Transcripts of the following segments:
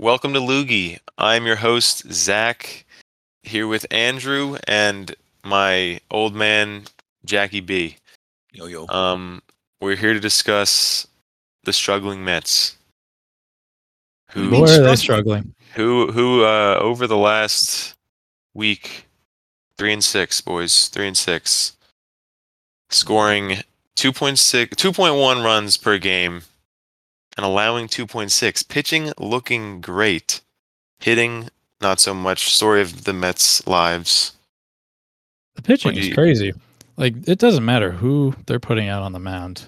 welcome to LOOGY. I'm your host, Zach, here with Andrew and my old man, Jackie B. Yo yo. Um, we're here to discuss the struggling Mets. Who, Boy, are they struggling? who, who, uh, over the last week, three and six, boys, three and six, scoring 2.6, 2.1 runs per game and allowing 2.6. Pitching looking great. Hitting, not so much. Story of the Mets' lives. The pitching do is crazy. Like it doesn't matter who they're putting out on the mound.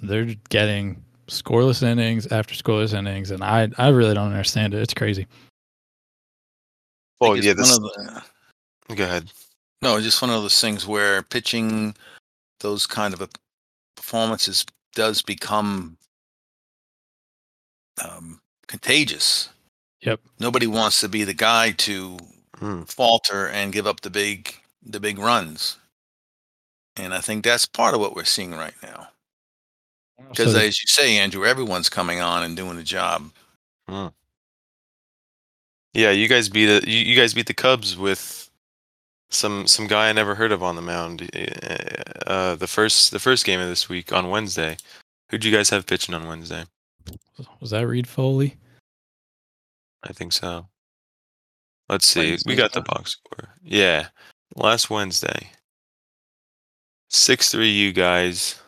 They're getting scoreless innings after scoreless innings, and I I really don't understand it. It's crazy. Well, yeah, this, one of the, go ahead. no, just one of those things where pitching those kind of a performances does become um, contagious. Yep. Nobody wants to be the guy to Hmm. falter and give up the big the big runs. And I think that's part of what we're seeing right now. Because So- as you say, Andrew, everyone's coming on and doing the job. Yeah, you guys beat the You, you guys beat the Cubs with some some guy I never heard of on the mound. Uh, the first the first game of this week on Wednesday. Who'd you guys have pitching on Wednesday? Was that Reid-Foley? I think so. Let's see. We Wednesday, got the box score. Yeah, last Wednesday. Six three, you guys.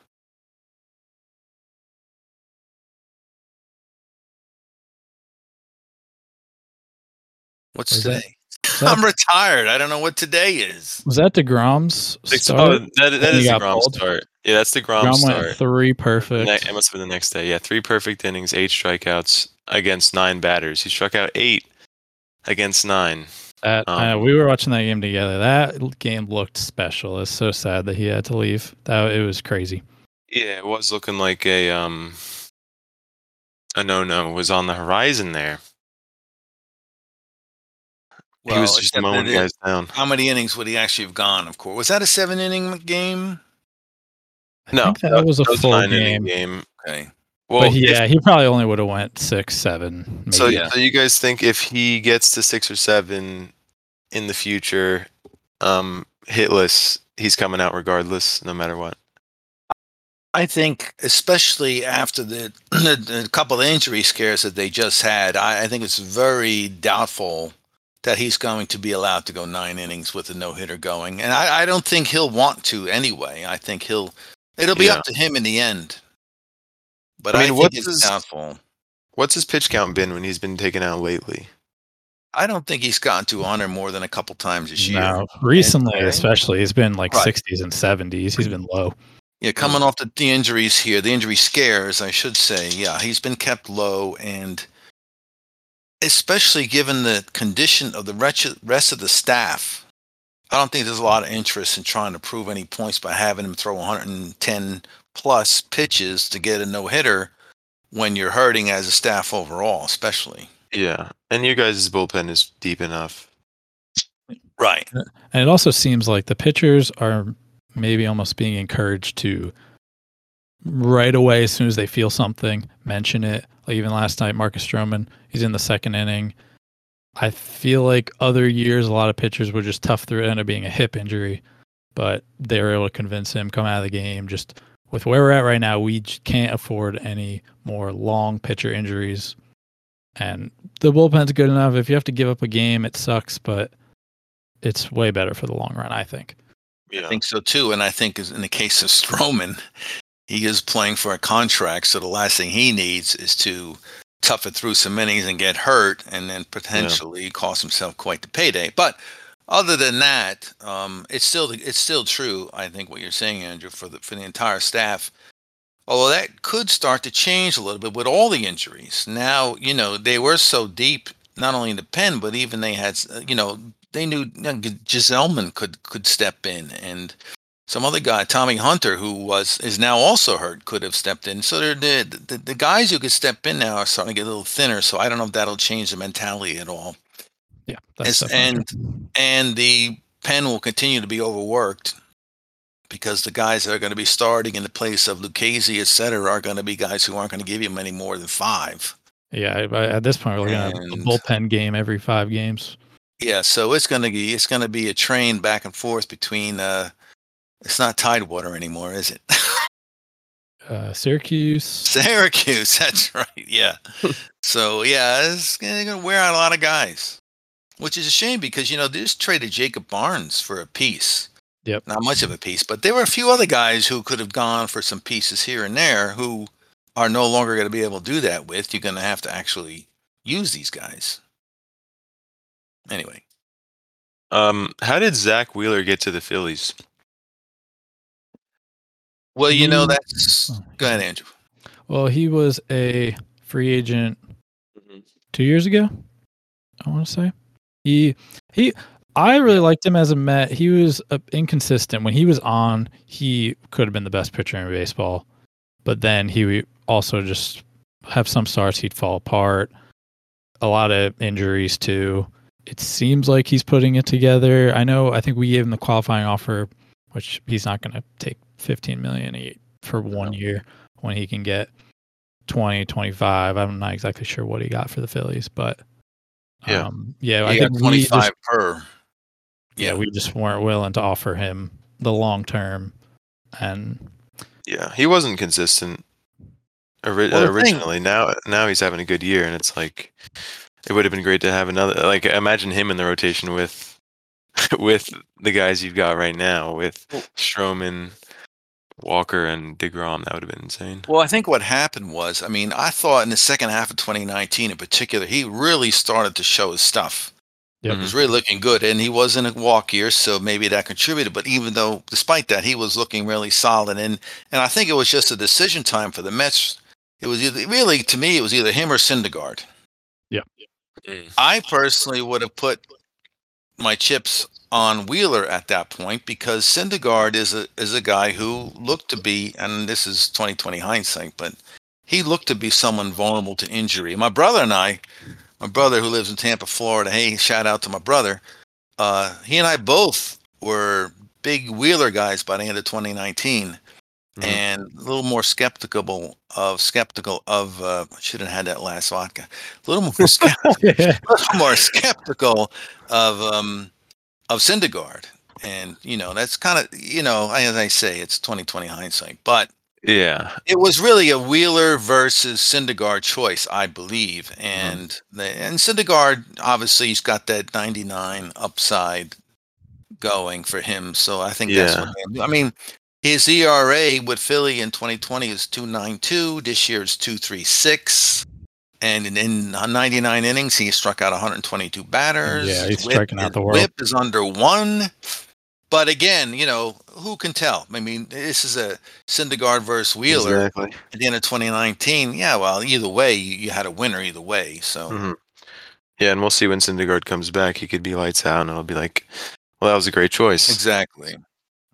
What's Was that- today? Was that, I'm retired. I don't know what today is. was that Degrom's Six, start? oh, that, that When he is the got Grom pulled? start. Yeah, that's the Grom, Degrom start. went three Ne- perfect. It must have been the next day. Yeah, three perfect innings, eight strikeouts against nine batters. He struck out eight against nine. That I know, Um, we were watching that game together. That game looked special. It's so sad that he had to leave. That it was crazy. Yeah, it was looking like a um a no no was on the horizon there. he was just except mowing guys down. How many innings would he actually have gone? Of course, was that a seven inning game? I No, think that, was a full nine inning game. game. Okay, Well, but he, if- yeah, he probably only would have went six, seven. Maybe. so, yeah. so you guys think if he gets to six or seven in the future, um, hitless, he's coming out regardless, no matter what. I think especially after the, the, the couple of injury scares that they just had, I, I think it's very doubtful that he's going to be allowed to go nine innings with a no hitter going, and I, I don't think he'll want to anyway. I think he'll it'll be Yeah. up to him in the end. But I I, mean, think what's it's his- doubtful. What's his pitch count been when he's been taken out lately? I don't think he's gotten to 100 more than a couple times this year. no, recently Okay. especially, he's been like Right. 60s and 70s. He's been low. Yeah, coming off the, the injuries here, the injury scares, I should say. Yeah, he's been kept low, and especially given the condition of the rest of the staff, I don't think there's a lot of interest in trying to prove any points by having him throw 110 plus pitches to get a no hitter when you're hurting as a staff overall, especially. Yeah, and you guys' bullpen is deep enough. Right. And it also seems like the pitchers are maybe almost being encouraged to right away, as soon as they feel something, mention it. Like even last night, Marcus Stroman, he's in the second inning. I feel like other years, a lot of pitchers were just tough through it, ended up being a hip injury, but they were able to convince him come out of the game. Just with where we're at right now, we can't afford any more long pitcher injuries. And the bullpen's good enough. If you have to give up a game, it sucks, but it's way better for the long run, I think. Yeah, I think so too. And I think is in the case of Stroman, he is playing for a contract. So the last thing he needs is to tough it through some innings and get hurt and then potentially cost himself quite the payday. But other than that, um, it's still it's still true. I think what you're saying, Andrew, for the for the entire staff. Although that could start to change a little bit with all the injuries. Now, you know, they were so deep, not only in the pen, but even they had, you know, they knew you know, Gsellman could could step in, and some other guy, Tommy Hunter, who was is now also hurt, could have stepped in. So the, the the guys who could step in now are starting to get a little thinner. So I don't know if that'll change the mentality at all. Yeah, It's- definitely true. And the pen will continue to be overworked because the guys that are going to be starting in the place of Lucchesi, et cetera, are going to be guys who aren't going to give you many more than five. Yeah, at this point, we're looking at a bullpen game every five games. Yeah, so it's gonna be it's gonna be a train back and forth between. uh It's not Tidewater anymore, is it? Uh, Syracuse. Syracuse. That's right. Yeah. so yeah, it's gonna gonna wear out a lot of guys, which is a shame because you know they just traded Jacob Barnes for a piece. Yep. Not much of a piece, but there were a few other guys who could have gone for some pieces here and there who are no longer going to be able to do that with. You're going to have to actually use these guys. Anyway, Um, how did Zack Wheeler get to the Phillies? Well, you know You- that's. oh, Go ahead, Andrew. Well, he was a free agent two years ago. I want to say he he. I really liked him as a Met. He was uh, inconsistent when he was on. He could have been the best pitcher in baseball, but then he would also just have some starts he'd fall apart. A lot of injuries too. It seems like he's putting it together. I know. I think we gave him the qualifying offer, which he's not going to take 15 million a- for one year when he can get 20, 25. I'm not exactly sure what he got for the Phillies, but Yeah. um, yeah, I I think we 25 just, per. yeah, we just weren't willing to offer him the long term, and Yeah, he wasn't consistent ori- Well, the thing- originally. Now, now he's having a good year, and it's like it would have been great to have another. Like, imagine him in the rotation with with the guys you've got right now, with Stroman, Walker, and Degrom. That would have been insane. Well, I think what happened was, I mean, I thought in the second half of 2019 in particular, he really started to show his stuff. Yep. It was really looking good, and he was in a walk year, so maybe that contributed. But even though, despite that, he was looking really solid, and and I think it was just a decision time for the Mets. It was either, really, to me, it was either him or Syndergaard. Yeah. Mm. I personally would have put my chips on Wheeler at that point because Syndergaard is a is a guy who looked to be, and this is 2020 hindsight, but he looked to be someone vulnerable to injury. My brother and I, my brother who lives in Tampa, Florida, hey, shout out to my brother. Uh, he and I both were big Wheeler guys by the end of 2019 Mhm. and a little more skeptical of skeptical of uh, should have had that last vodka. A little more skeptical yeah, little more skeptical of um of Syndergaard. And you know, that's kind of you know, as I say, it's 2020 hindsight. But Yeah, it was really a Wheeler versus Syndergaard choice, I believe. Mm-hmm. And the and Syndergaard obviously he's got that 99 upside going for him. So I think that's Yeah. what I mean. His ERA with Philly in 2020 is 292. This year is 236. And in, in 99 innings, he struck out 122 batters. Yeah, he's WHIP striking out the world. WHIP is under one. But again, you know, who can tell? I mean, this is a Syndergaard versus Wheeler exactly. at the end of 2019. Yeah, well, either way, you, you had a winner either way. So Mhm. Yeah, and we'll see when Syndergaard comes back. He could be lights out, and it'll be like, well, that was a great choice. exactly,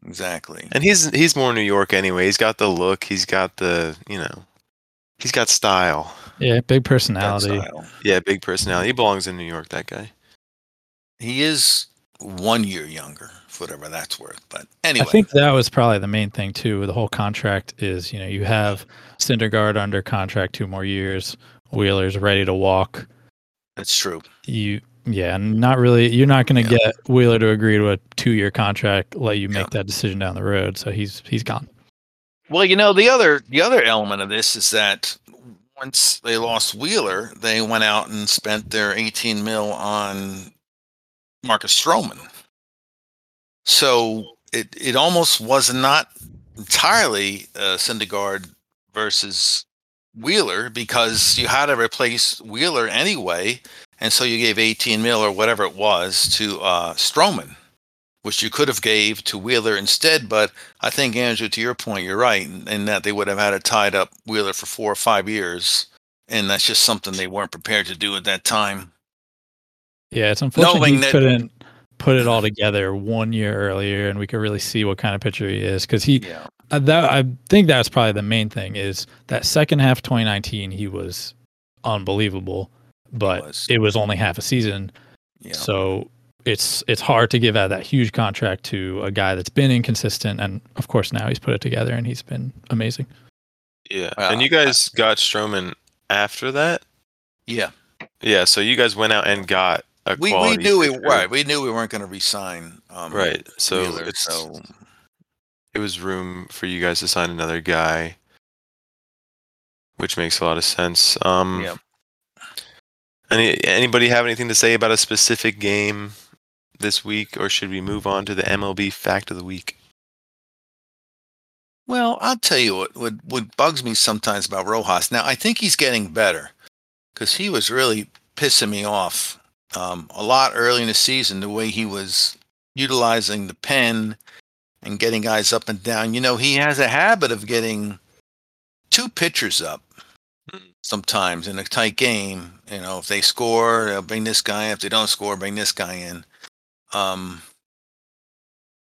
exactly. And he's he's more New York anyway. He's got the look. He's got the you know, he's got style. Yeah, big personality. Yeah, big personality. He belongs in New York. That guy. He is one year younger, for whatever that's worth. But anyway, I think that was probably the main thing too. The whole contract is, you know, you have Syndergaard under contract two more years. Wheeler's ready to walk. that's true. You, yeah, not really. You're not going to Yeah. get Wheeler to agree to a two-year contract. Let you make Yeah. that decision down the road. So he's he's gone. Well, you know, the other the other element of this is that once they lost Wheeler, they went out and spent their 18 mil on Marcus Stroman. So it it almost was not entirely uh, Syndergaard versus Wheeler because you had to replace Wheeler anyway, and so you gave 18 mil or whatever it was to uh, Stroman, which you could have gave to Wheeler instead. But I think Andrew, to your point, you're right in, in that they would have had it tied up Wheeler for four or five years, and that's just something they weren't prepared to do at that time. Yeah, it's unfortunate Knowing he that- couldn't put it all together one year earlier, and we could really see what kind of pitcher he is because he Yeah, Uh, that I think that's probably the main thing is that second half 2019 he was unbelievable, but was. it was only half a season, yeah. so it's it's hard to give out that huge contract to a guy that's been inconsistent, and of course now he's put it together and he's been amazing. Yeah. Well, and you guys got Stroman after that. Yeah, Yeah, so you guys went out and got a we we quality knew we pitcher. right. We knew we weren't going to resign. Um, Right. So Wheeler, it's so it was room for you guys to sign another guy, which makes a lot of sense. Um, yeah. Any anybody have anything to say about a specific game this week, or should we move on to the MLB fact of the week? Well, I'll tell you what, what what bugs me sometimes about Rojas. Now, I think he's getting better because he was really pissing me off um, a lot early in the season. The way he was utilizing the pen and getting guys up and down. You know, he has a habit of getting two pitchers up sometimes in a tight game. You know, if they score, they'll bring this guy. If they don't score, bring this guy in. Um,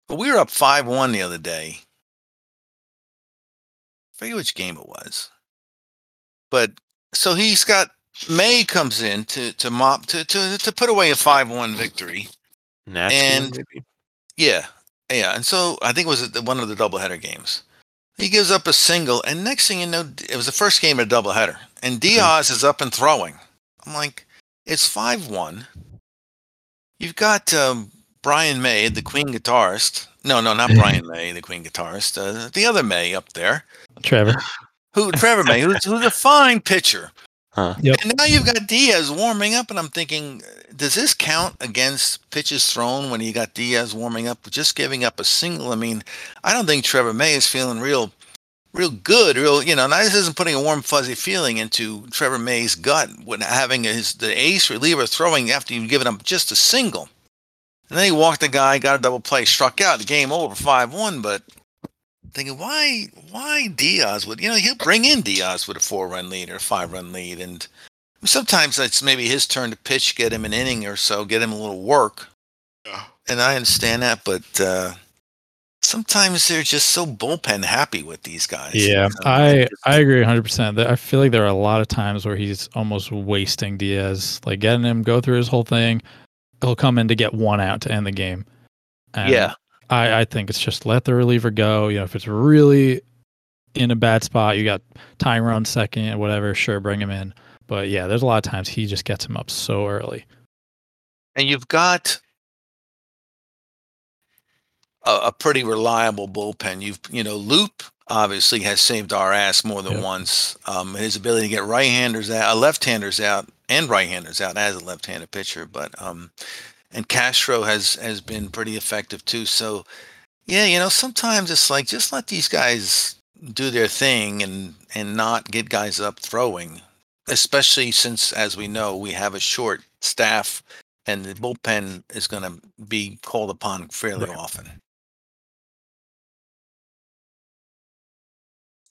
but we were up five one the other day I forget which game it was. But so he's got May comes in to to mop to to to put away a five one victory. Nats And- maybe? Yeah, yeah. And so I think it was one of the doubleheader games. He gives up a single, and next thing you know, it was the first game of a doubleheader, and Diaz is up and throwing. I'm like, it's five one. You've got um, Brian May, the Queen guitarist. No, no, not Brian May, the Queen guitarist. Uh, the other May up there. Trevor. who Trevor May, who's, who's a fine pitcher. Huh. Yep. And now you've got Diaz warming up, and I'm thinking, does this count against pitches thrown when you got Diaz warming up, just giving up a single? I mean, I don't think Trevor May is feeling real, real good, real. You know, now this isn't putting a warm fuzzy feeling into Trevor May's gut when having his the ace reliever throwing after you've given up just a single. And then he walked the guy, got a double play, struck out. The game over, five one. But thinking why why Diaz would you know he'll bring in Diaz with a four run lead or a five run lead and sometimes it's maybe his turn to pitch get him an inning or so get him a little work Yeah. and I understand that but uh sometimes they're just so bullpen happy with these guys Yeah, I I agree 100. percent I feel like there are a lot of times where he's almost wasting Diaz, like getting him go through his whole thing. He'll come in to get one out to end the game. And yeah I I think it's just let the reliever go. You know, if it's really in a bad spot, you got Tyrone second, whatever. Sure, bring him in. But yeah, there's a lot of times he just gets him up so early. and you've got a, a pretty reliable bullpen. You've you know Loup obviously has saved our ass more than Yep. once. Um, his ability to get right-handers out, uh, left-handers out, and right-handers out as a left-handed pitcher. But um, and Castro has has been pretty effective too. So yeah, you know sometimes it's like just let these guys do their thing and and not get guys up throwing, especially since as we know we have a short staff and the bullpen is going to be called upon fairly Right. often.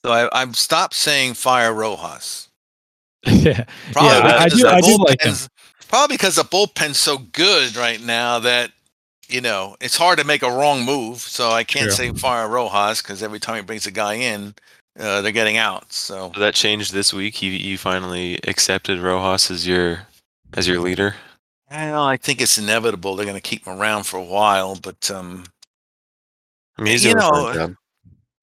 So I, I've stopped saying fire Rojas. yeah, Probably Yeah, I- I because do- the I do like him. bullpen's- Probably because the bullpen's so good right now that you know it's hard to make a wrong move. So I can't True. say fire Rojas because every time he brings a guy in, uh, they're getting out. So So that changed this week. You you finally accepted Rojas as your as your leader. well, I think it's inevitable they're going to keep him around for a while. But um, I mean, he's You doing a fine know.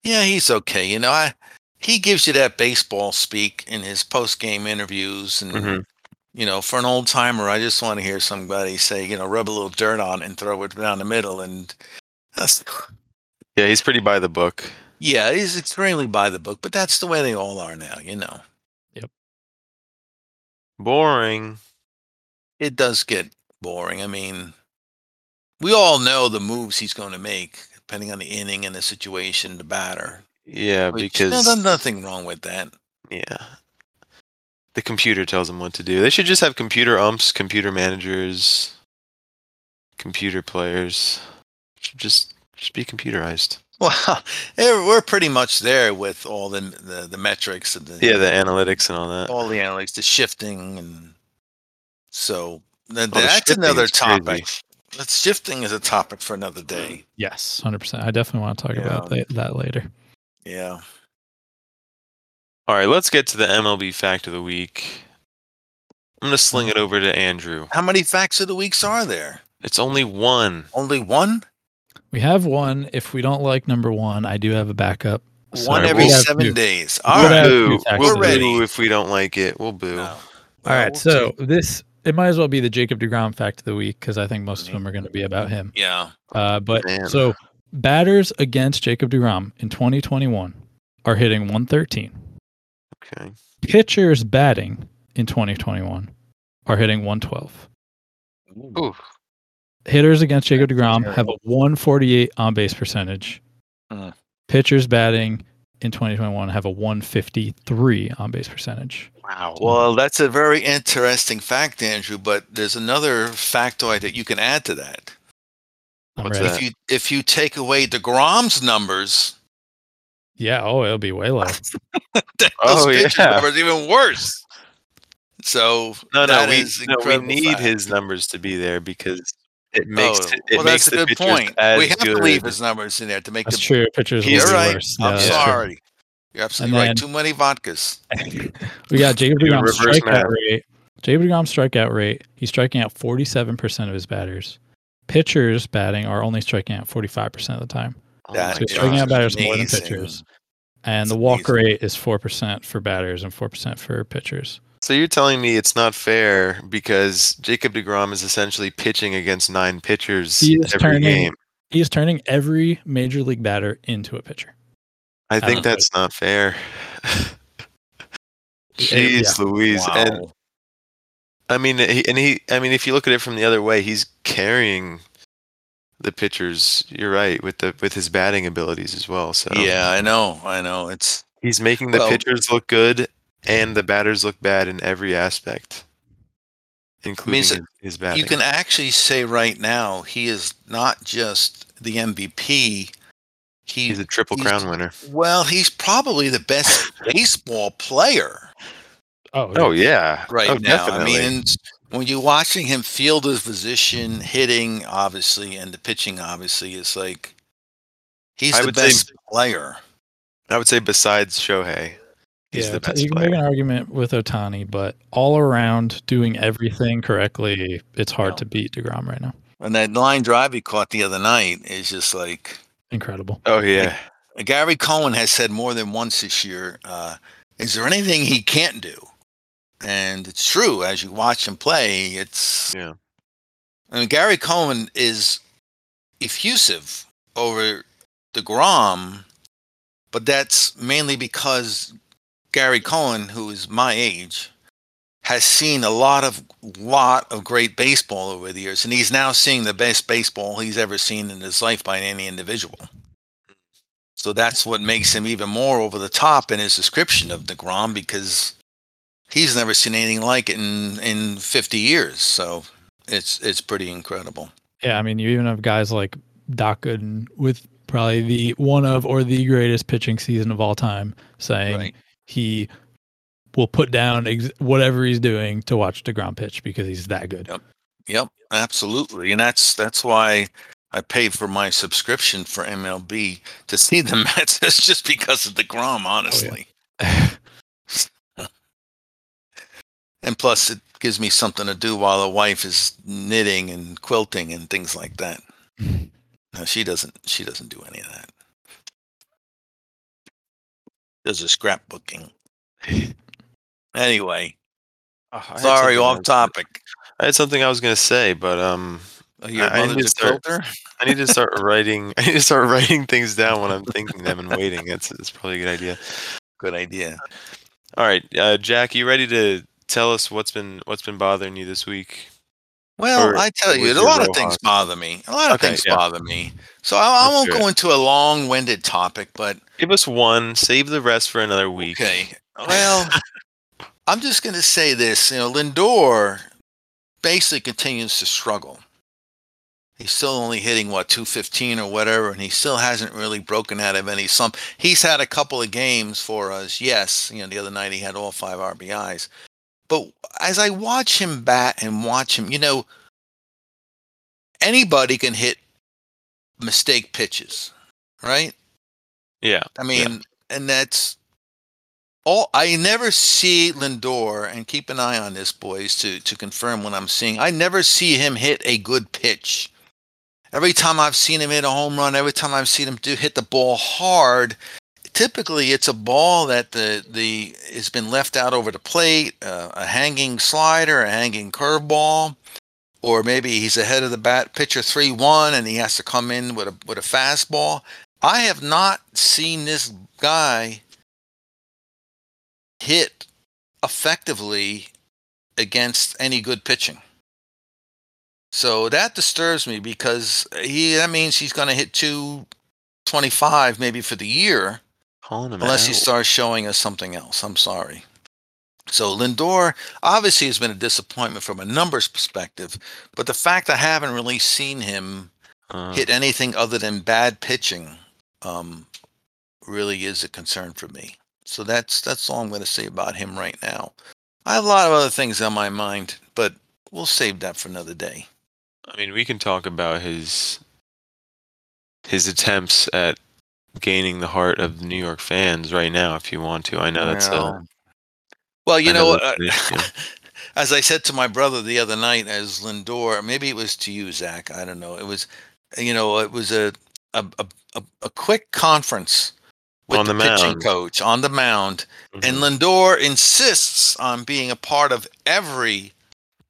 Yeah, he's okay. You know, I he gives you that baseball speak in his post game interviews, and Mhm. you know, for an old timer, I just want to hear somebody say, you know, rub a little dirt on it and throw it down the middle, and that's Yeah, he's pretty by the book. yeah, he's extremely by the book, but that's the way they all are now. You know, Yep. Boring. it does get boring. I mean, we all know the moves he's going to make, depending on the inning and the situation, the batter. Yeah, Which, because no, there's nothing wrong with that. yeah, the computer tells them what to do. They should just have computer umps, computer managers, computer players. Should just just be computerized. Well, eh, we're pretty much there with all the the, the metrics and the Yeah, the analytics and all that. all the analytics, the shifting, and so th- the that's another is crazy. topic. That's shifting is a topic for another day. yes, 100. percent I definitely want to talk about that, that later. Yeah, All right, let's get to the MLB fact of the week. I'm gonna sling it over to Andrew. how many facts of the weeks are there? It's only one. Only one. We have one. If we don't like number one, I do have a backup. one every we'll seven two. days. We'll right. two Boo. facts We'll of the week. boo if we don't like it. We'll boo. No. All right, so this it might as well be the Jacob Degrom fact of the week because I think most of them are going to be about him. Yeah. Uh, but Man. so batters against Jacob Degrom in 2021 are hitting 113. Okay. Pitchers batting in 2021 are hitting 112. Ooh. Hitters against Jacob DeGrom terrible. have a 148 on base percentage. Mm. Pitchers batting in 2021 have a 153 on base percentage. Wow. Well, that's a very interesting fact, Andrew. But there's another factoid that you can add to that. I'm What's ready. that? If you if you take away Degrom's numbers, Yeah. Oh, it'll be way low. Oh, those Oh, yeah. numbers even worse. So no, no, that we, is no, we need fact. his numbers to be there because it makes Oh, it, it well, makes that's a the good point. We have good. to leave his numbers in there to make That's the. true. Pitchers will You're right. worse. I'm Yeah, sorry. You're absolutely And right. Too many vodkas. We got Jacob Do a DeGrom's reverse strikeout math. rate. Jacob DeGrom's strikeout rate. He's striking out 47% of his batters. Pitchers batting are only striking out 45% of the time. Oh That So striking out God. batters more than pitchers. And It's the walk amazing. rate is 4% for batters and 4% for pitchers. So you're telling me it's not fair because Jacob Degrom is essentially pitching against nine pitchers He is every turning- game. He is turning every major league batter into a pitcher. I think don't that's not fair. Yeah. Jeez, Louise. Wow. And I mean, he, and he, I mean, if you look at it from the other way, he's carrying the pitchers. You're right with the with his batting abilities as well. So Yeah, I know. I know. It's he's making the Well- pitchers look good and the batters look bad in every aspect, including so his, his batting. you can actually say right now he is not just the MVP. He he's a triple he's- crown winner. well, he's probably the best baseball player Oh, Oh yeah, right oh, now. Definitely. I mean, when you're watching him field his position, hitting obviously, and the pitching obviously it's like he's I the would say- best player. I would say besides Shohei, he's yeah, the t- best you can player. make an argument with Ohtani, but all around doing everything correctly, it's hard Yeah. to beat DeGrom right now. And that line drive he caught the other night is just like Incredible. Oh yeah, Gary Cohen has said more than once this year, uh, is there anything he can't do? And it's true. As you watch him play, it's. Yeah. I mean, Gary Cohen is effusive over the Grom, but that's mainly because Gary Cohen, who is my age, has seen a lot of lot of great baseball over the years, and he's now seeing the best baseball he's ever seen in his life by any individual. So that's what makes him even more over the top in his description of DeGrom because he's never seen anything like it in, in 50 years. So it's it's pretty incredible. Yeah, I mean, you even have guys like Doc Gooden with probably the one of or the greatest pitching season of all time saying Right. he will put down ex- whatever he's doing to watch DeGrom pitch because he's that good. Yep. Yep, absolutely. And that's that's why I paid for my subscription for MLB to see the Mets. It's just because of the Grom, oh, honestly. And plus it gives me something to do while the wife is knitting and quilting and things like that. No, she doesn't she doesn't do any of that. Does a scrapbooking. anyway, Oh, sorry, off topic. I had something I was gonna say, but um, you I- I need to to start-? I need to start writing. I need to start writing things down when I'm thinking them and waiting. That's that's probably a good idea. Good idea. All right, uh, Jack, you ready to tell us what's been what's been bothering you this week? Well, Or I tell you, a lot of things bother me. A lot of Okay, things yeah. bother me. So I, I won't go into a long-winded topic, but Give us one. Save the rest for another week. okay. Well, I'm just going to say this. You know, Lindor basically continues to struggle. He's still only hitting what 215 or whatever, and he still hasn't really broken out of any slump. He's had a couple of games for us. Yes, you know, the other night he had all five RBIs. But as I watch him bat and watch him, you know, anybody can hit mistake pitches, right? Yeah. I mean, and that's all. I never see Lindor, and keep an eye on this, boys, to to confirm what I'm seeing. I never see him hit a good pitch. Every time I've seen him hit a home run, every time I've seen him do hit the ball hard, typically it's a ball that the the has been left out over the plate, uh, a hanging slider, a hanging curveball, or maybe he's ahead of the bat pitcher three one and he has to come in with a with a fastball. I have not seen this guy hit effectively against any good pitching. So that disturbs me because he that means he's going to hit 225 maybe for the year unless out. he starts showing us something else. I'm sorry. So Lindor obviously has been a disappointment from a numbers perspective, but the fact I haven't really seen him uh, hit anything other than bad pitching um, really is a concern for me. So that's that's all I'm going to say about him right now. I have a lot of other things on my mind, but we'll save that for another day. I mean, we can talk about his his attempts at gaining the heart of New York fans right now, if you want to. I know that's yeah. a well, you know, know uh, as I said to my brother the other night, as Lindor, maybe it was to you, Zach. I don't know. It was, you know, it was a a a, a quick conference with on the, the pitching coach on the mound, mm-hmm. and Lindor insists on being a part of every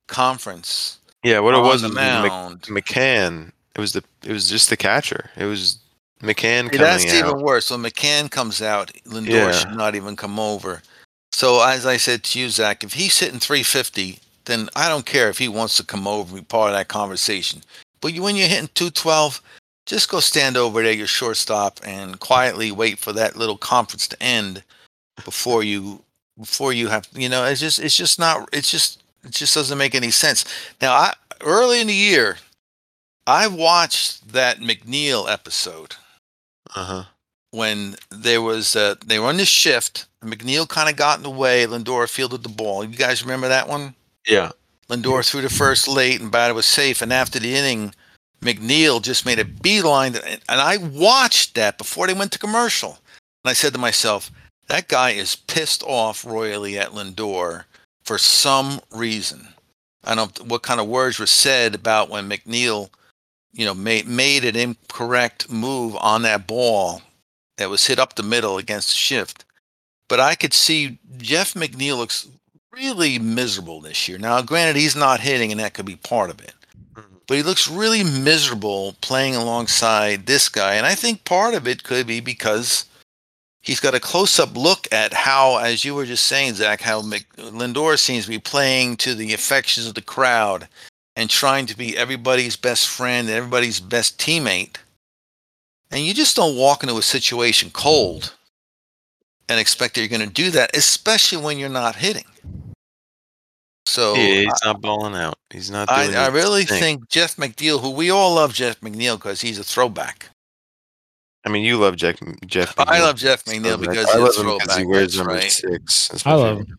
conference. Yeah, what it was the mound. McCann. It was the it was just the catcher. It was McCann coming That's out. even worse. When McCann comes out, Lindor yeah. should not even come over. So as I said to you, Zach, if he's hitting 350, then I don't care if he wants to come over and be part of that conversation. But when you're hitting 212, just go stand over there, your shortstop, and quietly wait for that little conference to end before you before you have you know it's just it's just not it's just it just doesn't make any sense. Now I early in the year I watched that McNeil episode. Uh-huh. When there was uh, they were on this shift, McNeil kind of got in the way. Lindor fielded the ball. You guys remember that one? Yeah. Lindor threw the first late, and batter was safe. And after the inning, McNeil just made a beeline, and I watched that before they went to commercial. And I said to myself, that guy is pissed off royally at Lindor for some reason. I don't know what kind of words were said about when McNeil, you know, made made an incorrect move on that ball that was hit up the middle against the shift. But I could see Jeff McNeil looks really miserable this year. Now, granted, he's not hitting, and that could be part of it mm-hmm. but he looks really miserable playing alongside this guy. And I think part of it could be because he's got a close up look at how, as you were just saying, Zach, how Mc- Lindor seems to be playing to the affections of the crowd and trying to be everybody's best friend and everybody's best teammate. And you just don't walk into a situation cold and expect that you're going to do that, especially when you're not hitting. So yeah, he's I, not balling out. He's not. I, I really thing. think Jeff McNeil, who we all love, Jeff McNeil because he's a throwback. I mean, you love Jeff. Jeff. McNeil. I love Jeff McNeil because I he's a throwback. He wears number right. six. I love him.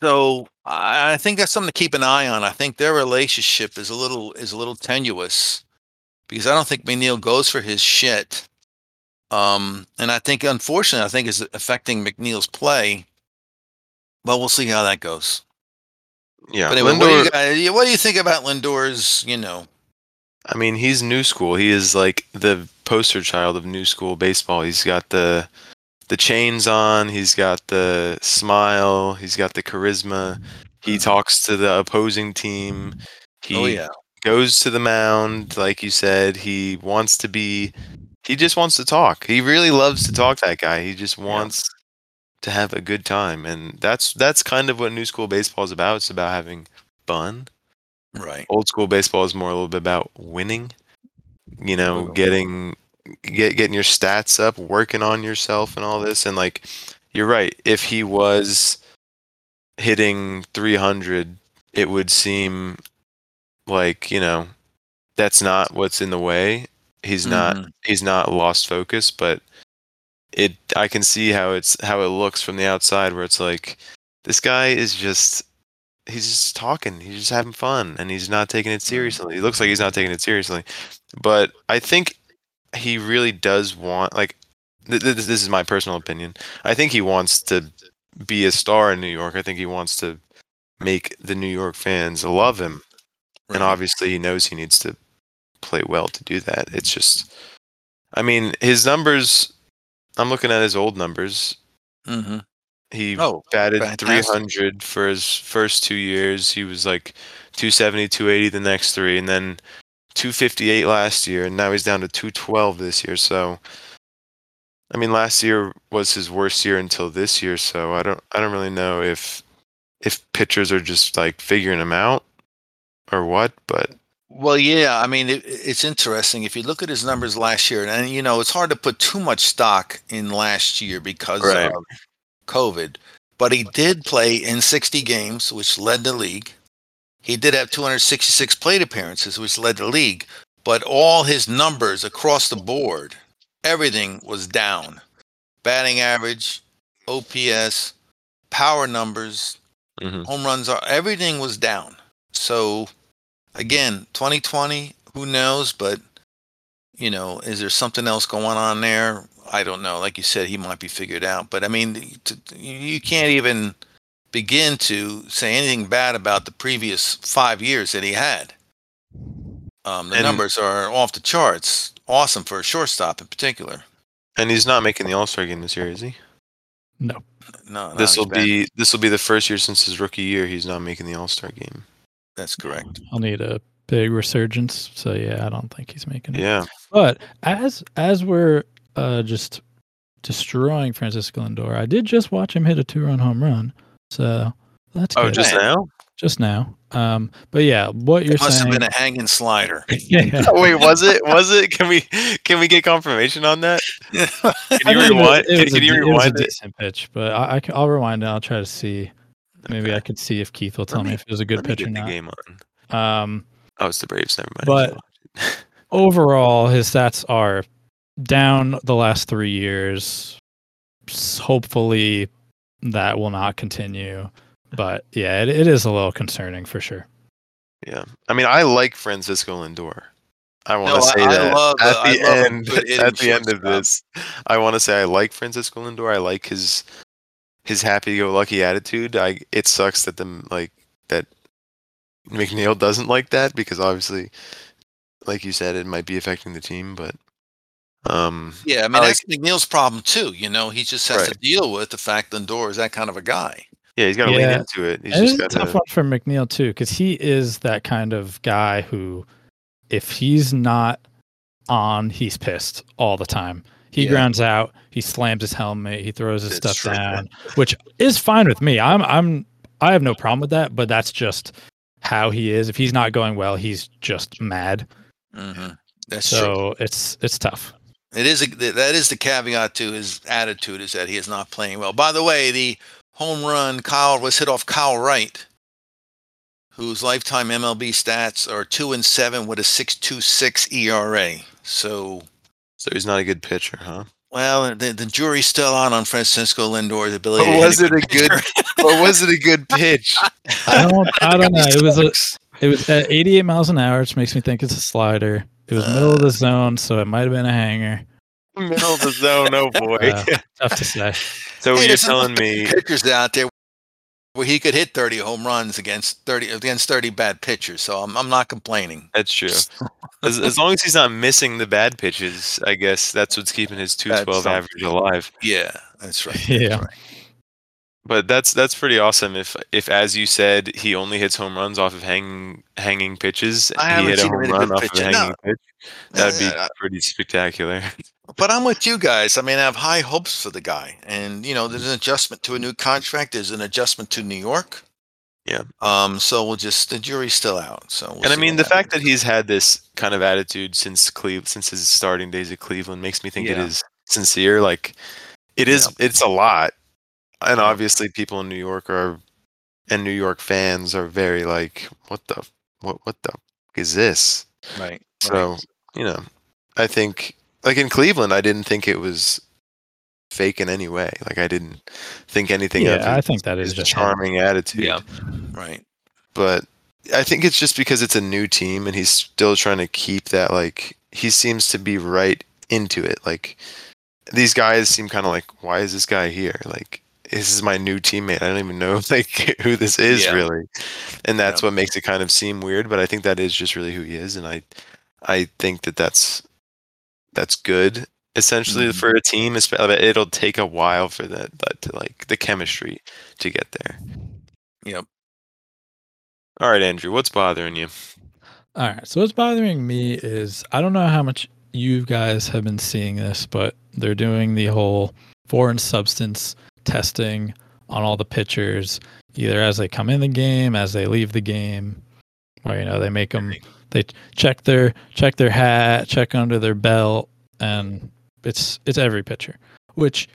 So I think that's something to keep an eye on. I think their relationship is a little is a little tenuous because I don't think McNeil goes for his shit. Um, and I think, unfortunately, I think is affecting McNeil's play. But we'll see how that goes. Yeah. But anyway, Lindor, what, do guys, what do you think about Lindor's, you know? I mean, he's new school. He is like the poster child of new school baseball. He's got the the chains on, he's got the smile, he's got the charisma. He mm-hmm. talks to the opposing team. He oh, yeah. goes to the mound, like you said. He wants to be he just wants to talk. He really loves to talk that guy. He just wants to have a good time, and that's that's kind of what new school baseball is about. It's about having fun. Right. Old school baseball is more a little bit about winning. You know, getting get getting your stats up, working on yourself, and all this. And like, you're right. If he was hitting 300, it would seem like you know that's not what's in the way. He's not mm-hmm. he's not lost focus, but it I can see how it's how it looks from the outside where it's like this guy is just he's just talking, he's just having fun and he's not taking it seriously. He looks like he's not taking it seriously. But I think he really does want like th- th- this is my personal opinion. I think he wants to be a star in New York. I think he wants to make the New York fans love him. Right. And obviously he knows he needs to play well to do that. It's just I mean, his numbers I'm looking at his old numbers. hmm He Oh, batted fantastic. 300 for his first two years. He was like 270, 280 the next three, and then 258 last year, and now he's down to 212 this year. So, I mean, last year was his worst year until this year. So I don't, I don't really know if if pitchers are just like figuring him out or what. But Well, yeah. I mean, it, it's interesting if you look at his numbers last year, and you know, it's hard to put too much stock in last year because Right. of COVID. But he did play in 60 games, which led the league. He did have 266 plate appearances, which led the league. But all his numbers across the board, everything was down. Batting average, OPS, power numbers, mhm. home runs are everything was down. So again, 2020, who knows? But you know, is there something else going on there? I don't know. Like you said, he might be figured out. But I mean, you can't even begin to say anything bad about the previous five years that he had. Um, the And- numbers are off the charts. Awesome for a shortstop in particular. and he's not making the All Star game this year, is he? No, not This will be this will be the first year since his rookie year he's not making the All Star game. That's correct. I'll need a big resurgence. So yeah, I don't think he's making it. Yeah, But as as we're uh, just destroying Francisco Lindor, I did just watch him hit a two-run home run. So that's Oh, good. just now? just now. Um, but yeah, what you're It must saying? have been a hanging slider. yeah. Wait, was it? Was it? Can we can we get confirmation on that? Can I you mean, it- rewind? it Can, was can a, you it was a rewind it? decent pitch, but I, I will rewind it. I'll try to see. Maybe I could see if Keith will tell me, me- if it was a good Let me pitch or get the not. game on. Um, Oh, it's the Braves. Never mind. But- overall, his stats are down the last three years. Hopefully, that will not continue. But yeah, it, it is a little concerning for sure. yeah, I mean, I like Francisco Lindor. I want to I- say I that love a- at I the love end. At the end of this, I want to say I like Francisco Lindor. I like his his happy-go-lucky attitude. I it sucks that them like that McNeil doesn't like that because obviously, like you said, it might be affecting the team. But um, Yeah, I mean I that's McNeil's problem too. You know, he just has to deal with the fact that Lindor is that kind of a guy. yeah, he's got to lean into it. He's And just it's a got tough one for McNeil too, because he is that kind of guy who, if he's not on, he's pissed all the time. He Yeah. grounds out, he slams his helmet, he throws his That's stuff true. down, which is fine with me. I'm I'm I have no problem with that, but that's just how he is. If he's not going well, he's just mad. hmm That's true. So it's it's tough. It is a, that is the caveat to his attitude is that he is not playing well. By the way, the home run Kyle was hit off Kyle Wright, whose lifetime MLB stats are two and seven with a six two six ERA. So, So he's not a good pitcher, huh? well, the, the jury's still out on Francisco Lindor's ability. But to was it a good? or was it a good pitch? I don't I don't know. It was a it was at 88 miles an hour, which makes me think it's a slider. It was middle of the zone, so it might have been a hanger. Middle of the zone. Oh boy. Uh, Tough to say. so Hey, you're telling me pitchers out there where he could hit 30 home runs against 30 against 30 bad pitchers. So I'm I'm not complaining. that's true. As, as long as he's not missing the bad pitches, I guess that's what's keeping his 212 average alive. Yeah, that's right. that's Yeah. right. But that's that's pretty awesome. If if as you said, he only hits home runs off of hanging hanging pitches, I he hit a home hit run off of pitch a hanging No. pitch. That'd be Uh, pretty spectacular. But I'm with you guys. I mean, I have high hopes for the guy, and you know, there's an adjustment to a new contract. There's an adjustment to New York. Yeah. Um. So we'll just the jury's still out. So we'll and I mean, the fact that he's had this kind of attitude since Cleve, since his starting days at Cleveland, makes me think it Yeah. is sincere. Like, it is. It's a lot, and obviously, people in New York are, and New York fans are very like, what the, what, what the f- is this? right. So you know, I think like in Cleveland, I didn't think it was fake in any way. Like I didn't think anything of Yeah, I think that is his just him. charming attitude. Yeah. right. but I think it's just because it's a new team and he's still trying to keep that like he seems to be right into it. Like these guys seem kind of like, why is this guy here? Like this is my new teammate. I don't even know like who this is Yeah. really, and that's Yeah. what makes it kind of seem weird. But I think that is just really who he is, and I I think that that's that's good. Essentially, Mhm. for a team, it'll take a while for that, that to like the chemistry to get there. Yep. All right, Andrew, what's bothering you? All right. So what's bothering me is I don't know how much you guys have been seeing this, but they're doing the whole foreign substance testing on all the pitchers, either as they come in the game, as they leave the game, or you know they make them they check their check their hat, check under their belt, and it's it's every pitcher, which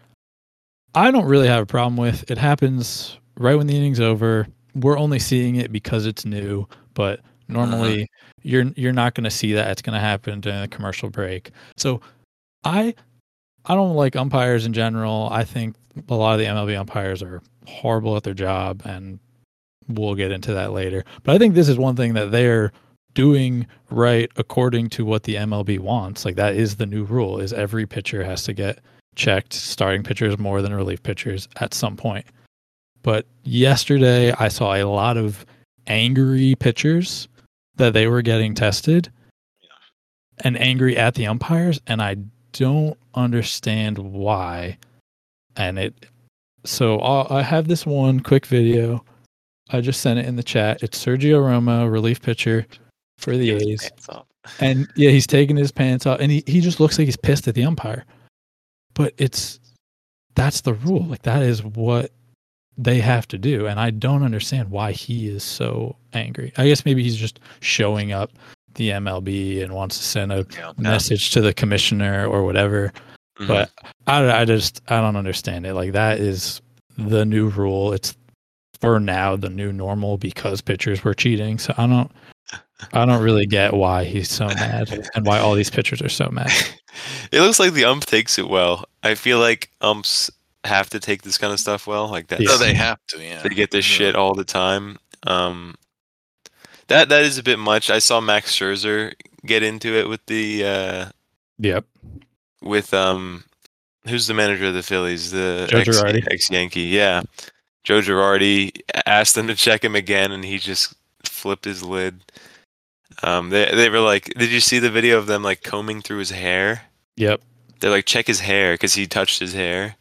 I don't really have a problem with. It happens right when the inning's over. We're only seeing it because it's new, but normally uh-huh. you're you're not going to see that. It's going to happen during the commercial break. So I I don't like umpires in general. I think a lot of the MLB umpires are horrible at their job, and we'll get into that later. But I think this is one thing that they're doing right according to what the MLB wants. Like that is the new rule: is every pitcher has to get checked. Starting pitchers more than relief pitchers at some point. But yesterday, I saw a lot of angry pitchers that they were getting tested and angry at the umpires and i don't understand why and it so I'll, i have this one quick video. I just sent it in the chat. It's sergio romo relief pitcher for the a's. and yeah he's taking his pants off and he, he just looks like he's pissed at the umpire. But it's that's the rule. Like that is what they have to do and i don't understand why he is so angry. I guess maybe he's just showing up the mlb and wants to send a Yeah. message to the commissioner or whatever Mhm. but I, I just i don't understand it like that is the new rule it's for now the new normal because pitchers were cheating so i don't i don't really get why he's so mad and why all these pitchers are so mad it looks like the ump takes it well. I feel like umps have to take this kind of stuff well. Like that, Yeah. So they have to, yeah. they get this Yeah. shit all the time. Um, that that is a bit much. I saw Max Scherzer get into it with the uh, yep with um, who's the manager of the Phillies? The Joe ex, Girardi. ex Yankee. Yeah, Joe Girardi asked them to check him again, and he just flipped his lid. Um, they they were like, did you see the video of them like combing through his hair? yep they're like check his hair because he touched his hair,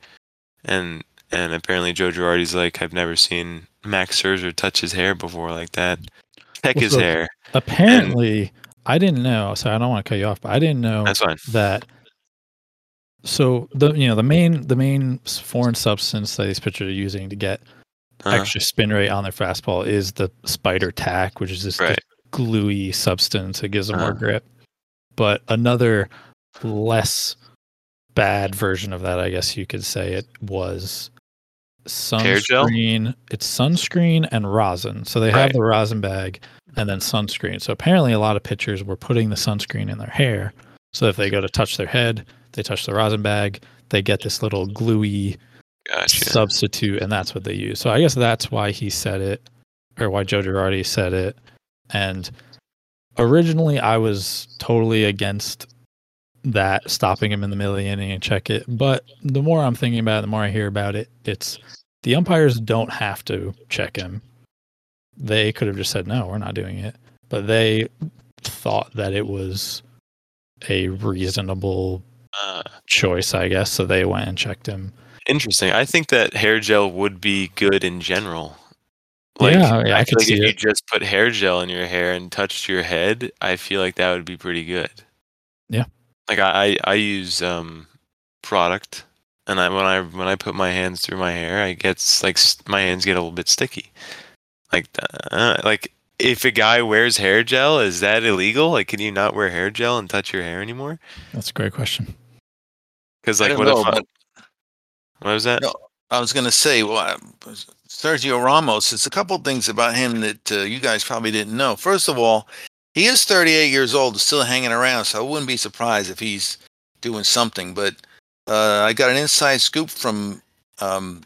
and and apparently Joe Girardi's like I've never seen Max Scherzer touch his hair before like that. Check Well, his so- hair. apparently i didn't know so i don't want to cut you off but i didn't know That's fine. that so the you know the main the main foreign substance that these pitchers are using to get Uh-huh. extra spin rate on their fastball is the spider tack, which is this Right. gluey substance. It gives them more Uh-huh. grip. But another less bad version of that, I guess you could say it was sunscreen. It's sunscreen and rosin. So they have the rosin bag and then sunscreen. So apparently a lot of pitchers were putting the sunscreen in their hair. So if they go to touch their head, they touch the rosin bag, they get this little gluey Gotcha. substitute, and that's what they use. So I guess that's why he said it, or why Joe Girardi said it. And originally, I was totally against that, stopping him in the middle of the inning and check it. But the more I'm thinking about it, the more I hear about it, it's the umpires don't have to check him. They could have just said, no, we're not doing it. But they thought that it was a reasonable Uh, choice, I guess. So they went and checked him. interesting. I think that hair gel would be good in general. Like, Yeah, yeah, I I could like see if you just put hair gel in your hair and touched your head, I feel like that would be pretty good. Yeah. Like I, I, I use um product, and I when I when I put my hands through my hair, I gets like my hands get a little bit sticky. Like uh, like if a guy wears hair gel, is that illegal? Like, can you not wear hair gel and touch your hair anymore? That's a great question. Because like, what know, if I, but- what was that? No. I was going to say, well, Sergio Ramos. It's a couple things about him that uh, you guys probably didn't know. First of all, he is 38 years old, and still hanging around, so I wouldn't be surprised if he's doing something. But uh, I got an inside scoop from um,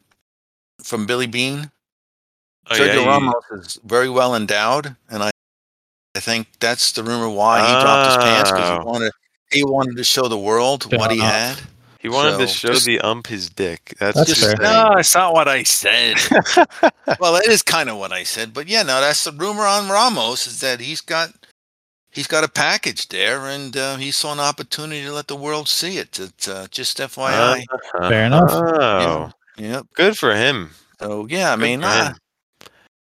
from Billy Bean. Oh, Sergio yeah, Ramos is very well endowed, and I I think that's the rumor why he dropped his pants because Oh. he wanted he wanted to show the world what he had. He wanted to show just- the ump his dick. That's, That's just No, it's not what I said. well, that is kind of what I said, but yeah, no, that's the rumor on Ramos is that he's got he's got a package there, and uh, he saw an opportunity to let the world see it. It's, uh, just FYI. Fair enough. Oh, yep. good for him. So yeah, I Good mean, I.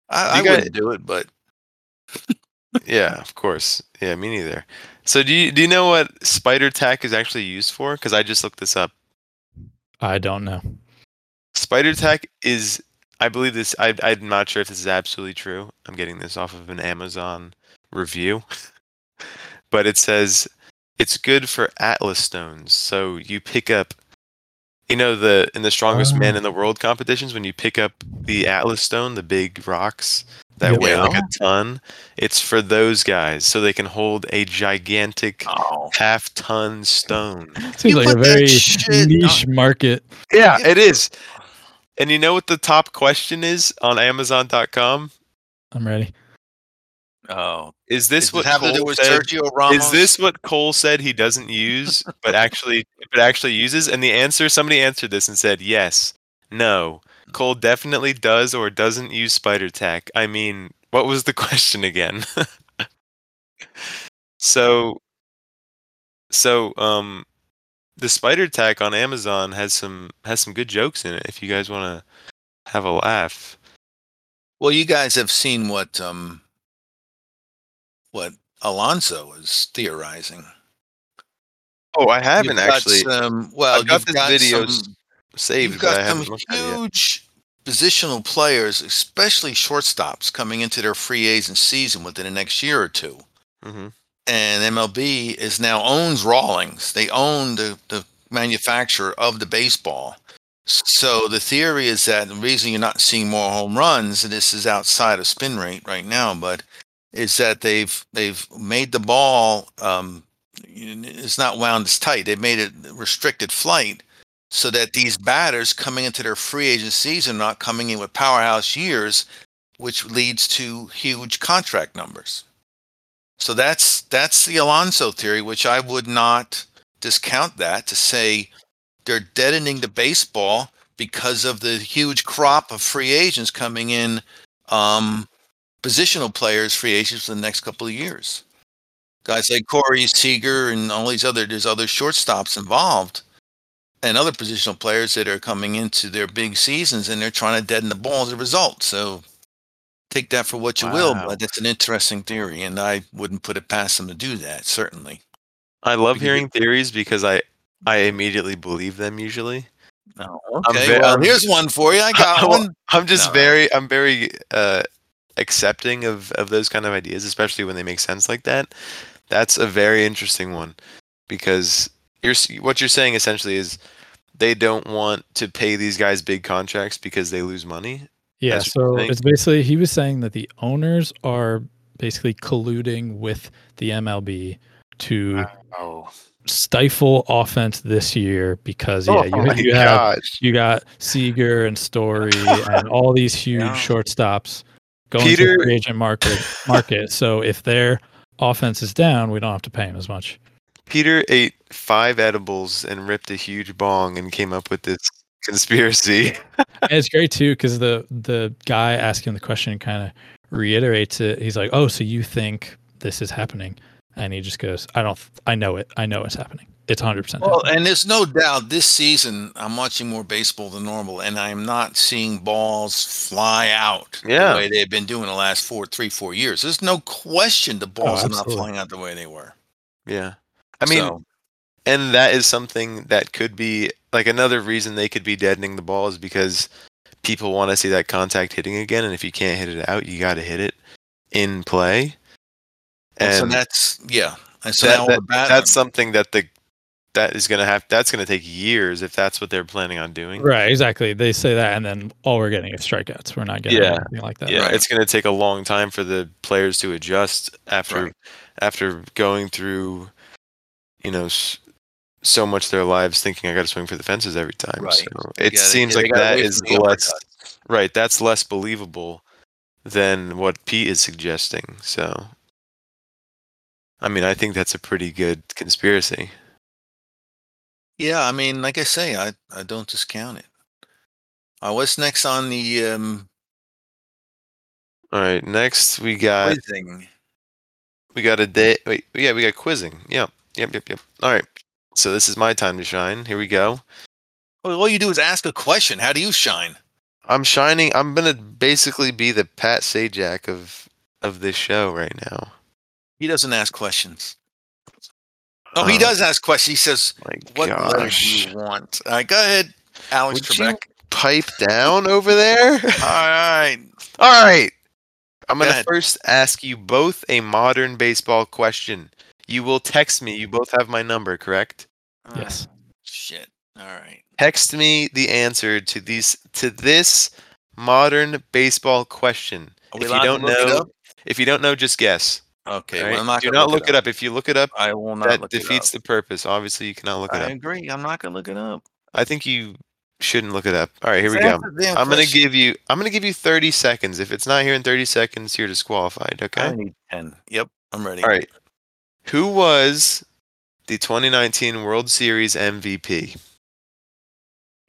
I, I got- wouldn't do it, but Yeah, of course. Yeah, me neither. So do you do you know what spider tack is actually used for? Because I just looked this up. I don't know. Spider tack is, I believe this. I, I'm not sure if this is absolutely true. I'm getting this off of an Amazon review, but it says it's good for Atlas stones. So you pick up, you know, the in the strongest man Oh. in the world competitions when you pick up the Atlas stone, the big rocks that Yep. weigh like a ton. It's for those guys, so they can hold a gigantic oh, half ton stone. Seems like a very shit niche market. Yeah, Yeah. it is. And you know what the top question is on Amazon.com? I'm ready. oh, Is this Does what it have to Cole do with said? Sergio Ramos? Is this what Cole said he doesn't use, but actually, but actually uses? And the answer, somebody answered this and said yes, no. Cole definitely does or doesn't use spider tack. I mean, what was the question again? so, so um, the spider tack on Amazon has some has some good jokes in it. If you guys want to have a laugh, Well, you guys have seen what um what Alonso is theorizing. oh, I You've haven't got actually some- well, I've got you've this got video some, saved, you've got some haven't looked at it yet. huge positional players, especially shortstops, coming into their free agent season within the next year or two. hmm and MLB is now owns Rawlings. They own the, the manufacturer of the baseball. So the theory is that the reason you're not seeing more home runs, and this is outside of spin rate right now, but is that they've they've made the ball um, it's not wound as tight. They've made it restricted flight so that these batters coming into their free agent season are not coming in with powerhouse years, which leads to huge contract numbers. So that's that's the Alonso theory, which I would not discount that to say they're deadening the baseball because of the huge crop of free agents coming in, um, positional players, free agents for the next couple of years. Guys like Corey Seager and all these other there's other shortstops involved, and other positional players that are coming into their big seasons and they're trying to deaden the ball as a result. So take that for what you will, but that's an interesting theory, and I wouldn't put it past them to do that. Certainly. I love Because hearing theories because I I immediately believe them usually. No. Okay. ve- well, here's one for you. I got Well, one. I'm just No. very I'm very uh accepting of of those kind of ideas, especially when they make sense like that. That's a very interesting one because you're what you're saying essentially is they don't want to pay these guys big contracts because they lose money. Yeah, That's what you so it's basically he was saying that the owners are basically colluding with the MLB to Oh, stifle offense this year because yeah, oh you, you have you got Seager and Story and all these huge Yeah. shortstops going to the free agent market market. So if their offense is down, we don't have to pay them as much. Peter ate five edibles and ripped a huge bong and came up with this conspiracy. And it's great too because the the guy asking the question kind of reiterates it. He's like, "Oh, so you think this is happening?" And he just goes, "I don't. th- I know it. I know it's happening. It's 100 percent Well, and there's no doubt this season I'm watching more baseball than normal, and I'm not seeing balls fly out Yeah. the way they've been doing the last four, three, four years. There's no question the oh, balls are not flying out the way they were. Yeah. I mean, So, and that is something that could be like another reason they could be deadening the ball is because people want to see that contact hitting again. And if you can't hit it out, you got to hit it in play. And so that's yeah. And so that- now all bat- that's something that the that is going to have that's going to take years if that's what they're planning on doing. Right, exactly. They say that, and then all we're getting is strikeouts. We're not getting Yeah. anything like that. Yeah, Right. it's going to take a long time for the players to adjust after Right. after going through, you know, so much their lives thinking I got to swing for the fences every time. Right. So it gotta- seems like that is less right. That's less believable than what Pete is suggesting. So, I mean, I think that's a pretty good conspiracy. Yeah, I mean, like I say, I I don't discount it. Uh, what's next on the um, All right, next we got quizzing? we got a day. Wait, yeah, we got quizzing. Yep, yep, yep, yep. All right. So this is my time to shine. Here we go. Well, all you do is ask a question. How do you shine? I'm shining. I'm gonna basically be the Pat Sajak of of this show right now. He doesn't ask questions. Oh, he Oh, does ask questions. He says, "What letter do you want?" All right, go ahead, Alex Would Trebek. pipe down over there? All right. All right. I'm Go going to ahead. first ask you both a modern baseball question. You will text me. You both have my number, correct? Yes. Ah, shit. All right. Text me the answer to these to this modern baseball question. Are we If you don't look know, if you don't know, just guess. Okay. all Well. I'm not Do not look it up. If you look it up, I will not that look defeats it the purpose. Obviously, you cannot look it I up. I agree. I'm not gonna look it up. I think you shouldn't look it up. All right, here we go. after the damn I'm gonna give you. I'm gonna give you 30 seconds. If it's not here in 30 seconds, you're disqualified. Okay. I need ten. Yep. I'm ready. All right. Who was the 2019 World Series MVP?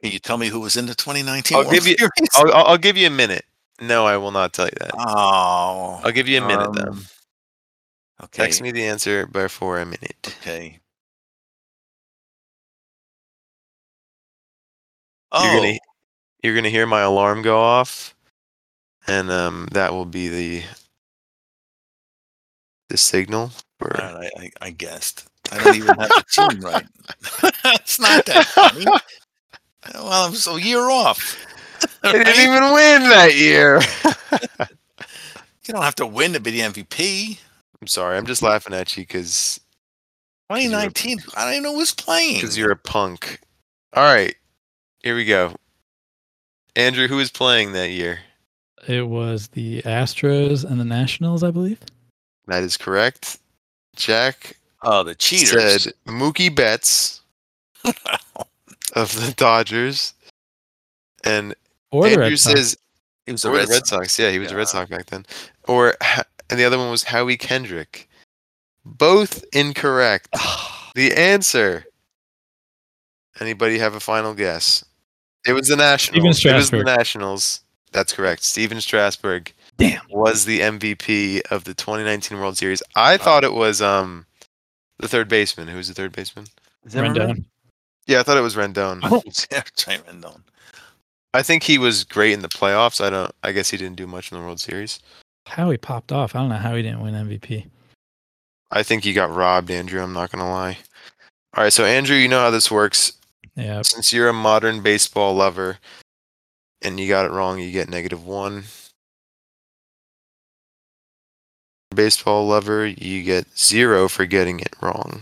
Can you tell me who was in the 2019? I'll World give you- Series? I'll, I'll, give you a minute. No, I will not tell you that. Oh. I'll give you a minute though. um, Okay. Text me the answer before a minute. Okay. You're Oh, gonna you're gonna hear my alarm go off, and um, that will be the the signal for. all right, I, I, I guessed. I don't even have the team right. it's not that funny. Oh, well, I'm so year off. They didn't even win that year. You don't have to win to be the MVP. I'm sorry. I'm just laughing at you because 2019. I don't even know who's playing. because you're a punk. All right, here we go. Andrew, who was playing that year? It was the Astros and the Nationals, I believe. That is correct. Jack oh, the cheaters. said Mookie Betts of the Dodgers, and Or Andrew says He was a the Red, Red Sox. Sox. Yeah, he was a Red Sox back then. Or and the other one was Howie Kendrick. Both incorrect. The answer. Anybody have a final guess? It was the Nationals. It was the Nationals. That's correct. Stephen Strasburg Damn. was the MVP of the 2019 World Series. I thought it was um the third baseman. Who was the third baseman? Rendon. Yeah, I thought it was Rendon. Yeah, Trey Rendon. I think he was great in the playoffs. I don't. I guess he didn't do much in the World Series. How he popped off. I don't know how he didn't win MVP. I think he got robbed, Andrew. I'm not gonna lie. All right, so Andrew, you know how this works. Yeah. Since you're a modern baseball lover, and you got it wrong, you get negative one. Baseball lover, you get zero for getting it wrong.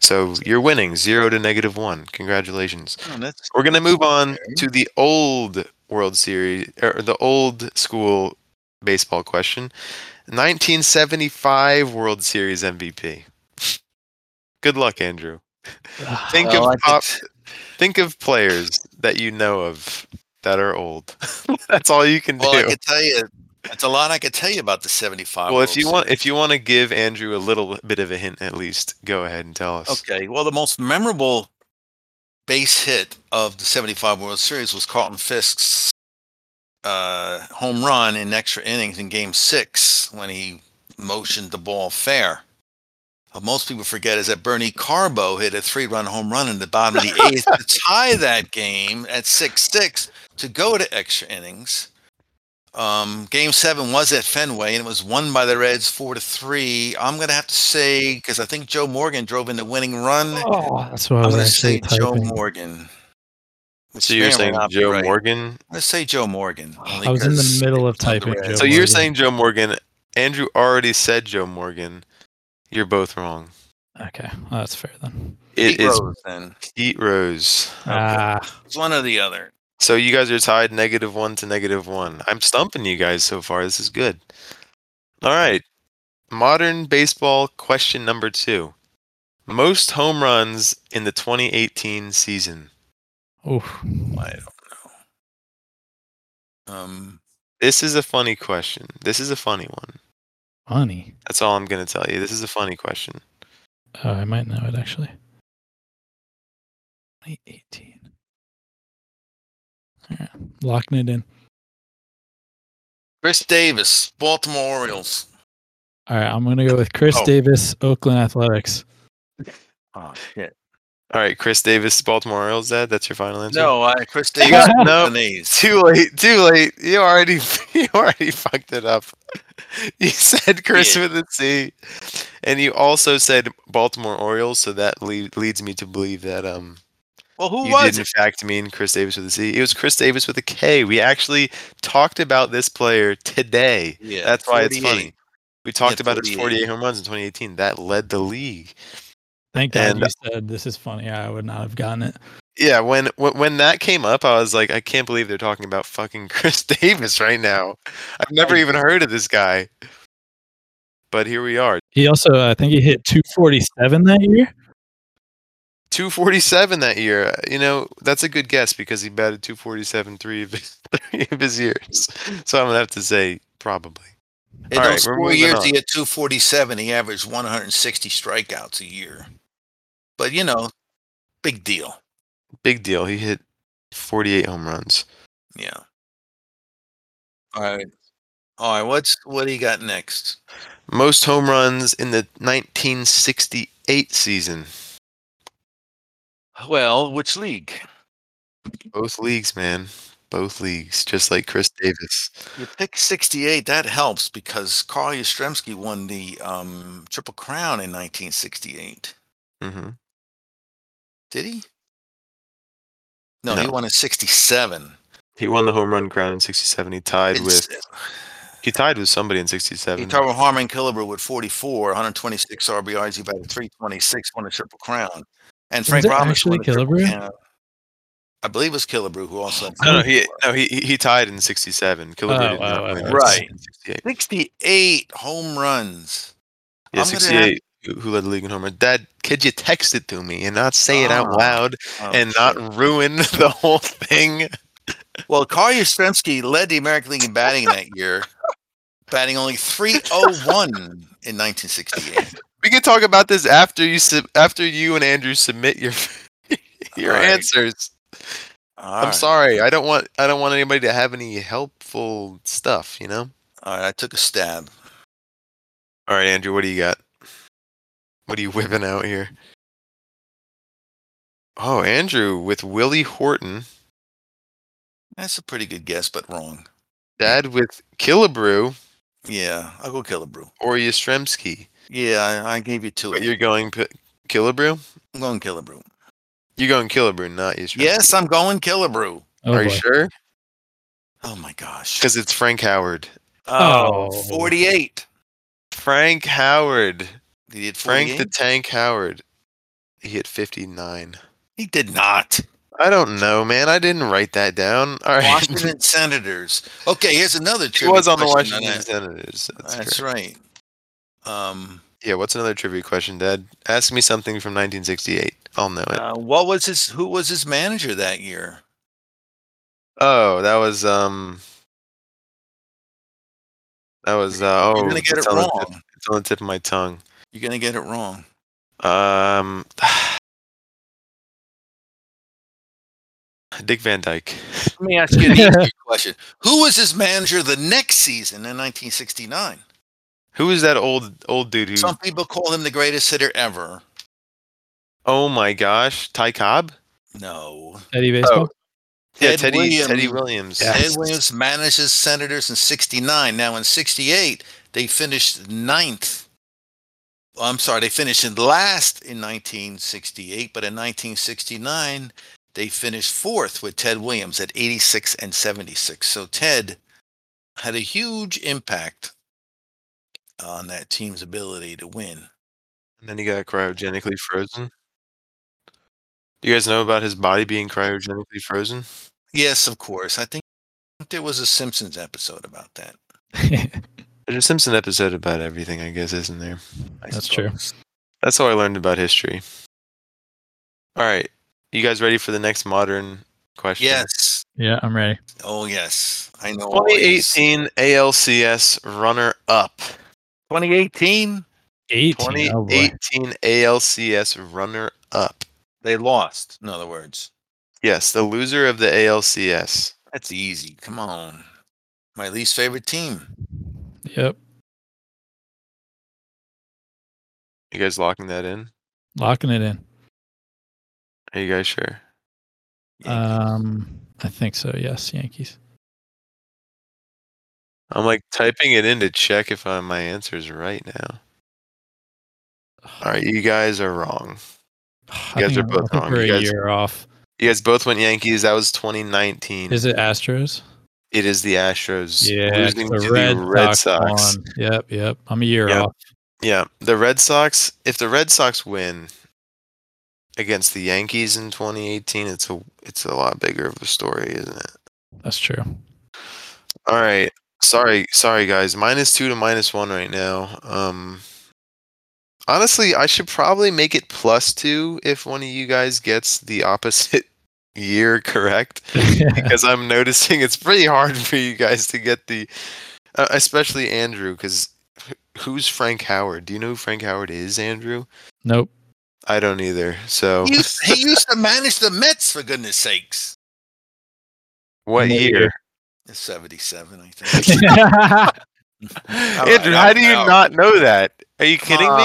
So you're winning zero to negative one. Congratulations. Oh, We're gonna move on Okay. to the old World Series or the old school baseball question. 1975 World Series MVP. Good luck, Andrew. Think Well, of could- top, think of players that you know of that are old. That's all you can Well, I do. tell you, it's a lot I could tell you about the 75. Well, if you want, if you want to give Andrew a little bit of a hint, at least, go ahead and tell us. Okay. Well, the most memorable base hit of the 75 World Series was Carlton Fisk's uh, home run in extra innings in game six when he motioned the ball fair. What most people forget is that Bernie Carbo hit a three run home run in the bottom of the eighth to tie that game at 6 6 to go to extra innings. Um, game seven was at Fenway and it was won by the Reds four to three. I'm gonna have to say because I think Joe Morgan drove in the winning run. Oh, that's what I I'm was gonna say actually Joe. Morgan. which So you're may or may saying Joe right. Morgan? Let's say Joe Morgan. I was in the middle of it's on the typing Joe So you're Morgan. saying Joe Morgan. Andrew already said Joe Morgan. You're both wrong. Okay, well, that's fair then. It Pete is Rose, then. Pete Rose. Ah, It's one or the other. So you guys are tied negative one to negative one. I'm stumping you guys so far. This is good. All right. Modern baseball question number two. Most home runs in the 2018 season. Oh, I don't know. Um, This is a funny question. This is a funny one. funny. That's all I'm going to tell you. This is a funny question. Oh, I might know it actually. 2018. Yeah, locking it in. Chris Davis, Baltimore Orioles. All right, I'm gonna go with Khris Oh. Davis, Oakland Athletics. Oh shit! All right, Chris Davis, Baltimore Orioles. Dad, that's your final answer. No, I Chris Davis. no. Japanese. Too late. Too late. You already. You already fucked it up. You said Chris Yeah. with a C, and you also said Baltimore Orioles. So that le- leads me to believe that um Well, who you was did in it? fact mean Chris Davis with a C. It was Khris Davis with a K. We actually talked about this player today. Yeah, That's why it's funny. We talked about his 48. 48 home runs in 2018. That led the league. Thank God And- you said this is funny. I would not have gotten it. Yeah, when when when that came up, I was like, I can't believe they're talking about fucking Khris Davis right now. I've never even heard of this guy. But here we are. He also, I think he hit 247 that year. 247 that year. You know, that's a good guess because he batted 247 three of his, three of his years. So I'm going to have to say probably. In All those right, four years, on. he had 247. He averaged 160 strikeouts a year. But you know, big deal. Big deal. He hit 48 home runs. Yeah. All right. All right. What's what do you got next? Most home runs in the 1968 season. Well, which league? Both leagues, man. Both leagues, just like Chris Davis. You pick 68. That helps because Carl Yastrzemski won the um, Triple Crown in 1968. hmm Did he? No, he won in 67. He won the home run crown in 67. He tied It's- with he tied with somebody in 67. He tied with Harmon Killebrew with 44, 126 RBIs. He batted 326, won a Triple Crown. And Frank it Robinson actually won Triple Killebrew? I believe it was Killebrew who also No, no, he no he he- he tied in 67. Killebrew Oh, did not oh, oh. Right. 68. 68 home runs. Yeah, I'm gonna have- 68. Who who led the league in home run? Dad, could you text it to me and not say it out Ah. loud Oh, and shit. not ruin the whole thing? Well, Carl Yastrzemski led the American League in batting that year, batting only 301 in 1968. We can talk about this after you sub- after you and Andrew submit your your right. answers. All I'm right. sorry. I don't want I don't want anybody to have any helpful stuff, you know? All right, I took a stab. All right, Andrew, what do you got? What are you whipping out here? Oh, Andrew with Willie Horton, That's a pretty good guess, but wrong. dad with Killebrew Yeah, I'll go Killebrew. or Yastrzemski. Yeah, I, I gave you two. But you're going P- Killebrew? I'm going Killebrew. You're going Killebrew, not Yastrzemski. Yes, I'm going Killebrew. Oh, Are you sure? Oh my gosh. Because it's Frank Howard. Oh, Oh. 48. Frank Howard. He did Frank the Tank Howard. He hit 59. He did not. I don't know, man. I didn't write that down. All right. Washington Senators. Okay, here's another he was on the Washington. Senators. That's, That's right. Um, Yeah, what's another trivia question, Dad? Ask me something from 1968. I'll know it. uh, what was his? Who was his manager that year? Oh, that was um. That was uh, oh. You're gonna get it it's on the tip- wrong. it's on the tip of my tongue. You're gonna get it wrong. Um, Dick Van Dyke. Let me ask you an easier question. Who was his manager the next season in 1969? Who is that old old dude who? Some people call him the greatest hitter ever. Oh my gosh, Ty Cobb. No. Eddie oh. Baseball. Yeah, Ted Teddy Williams. Teddy Williams. Yeah. Ted Williams manages Senators in 69. Now in 68, they finished ninth. Oh, I'm sorry, they finished in last in 1968, but in 1969, they finished fourth with Ted Williams at 86 and 76. So Ted had a huge impact on that team's ability to win. And then he got cryogenically frozen. Do you guys know about his body being cryogenically frozen? Yes, of course. I think there was a Simpsons episode about that. There's a Simpson episode about everything, I guess, isn't there? I That's true. That's how I learned about history. All right. You guys ready for the next modern question? Yes. yeah, I'm ready. Oh, yes. I know. 2018 ALCS runner up. 2018, 18. Oh, 2018 ALCS runner up. they lost. In other words, Yes, the loser of the ALCS. that's easy. Come on. My least favorite team. Yep. You guys locking that in? Locking it in. Are you guys sure? Um, I think so. Yes, Yankees. I'm like typing it in to check if uh, my answer is right now. All right, you guys are wrong. I guys are both wrong. You a guys- year off. You guys both went Yankees. That was 2019. Is it Astros? It is the Astros Yeah, losing the to Red, the Red Sox. Sox. Yep, yep. I'm a year Yep. off. Yeah, the Red Sox. If the Red Sox win against the Yankees in 2018, it's a it's a lot bigger of a story, isn't it? That's true. All right. Sorry, sorry guys. Minus two to minus one right now. Um honestly, I should probably make it plus two if one of you guys gets the opposite year correct. because I'm noticing it's pretty hard for you guys to get the, uh, especially Andrew, because who's Frank Howard? Do you know who Frank Howard is, Andrew? nope. I don't either. So He used, he used to manage the Mets, for goodness sakes. what No year? Year. It's 77, I think. Andrew, how do you out. not know that? Are you kidding me?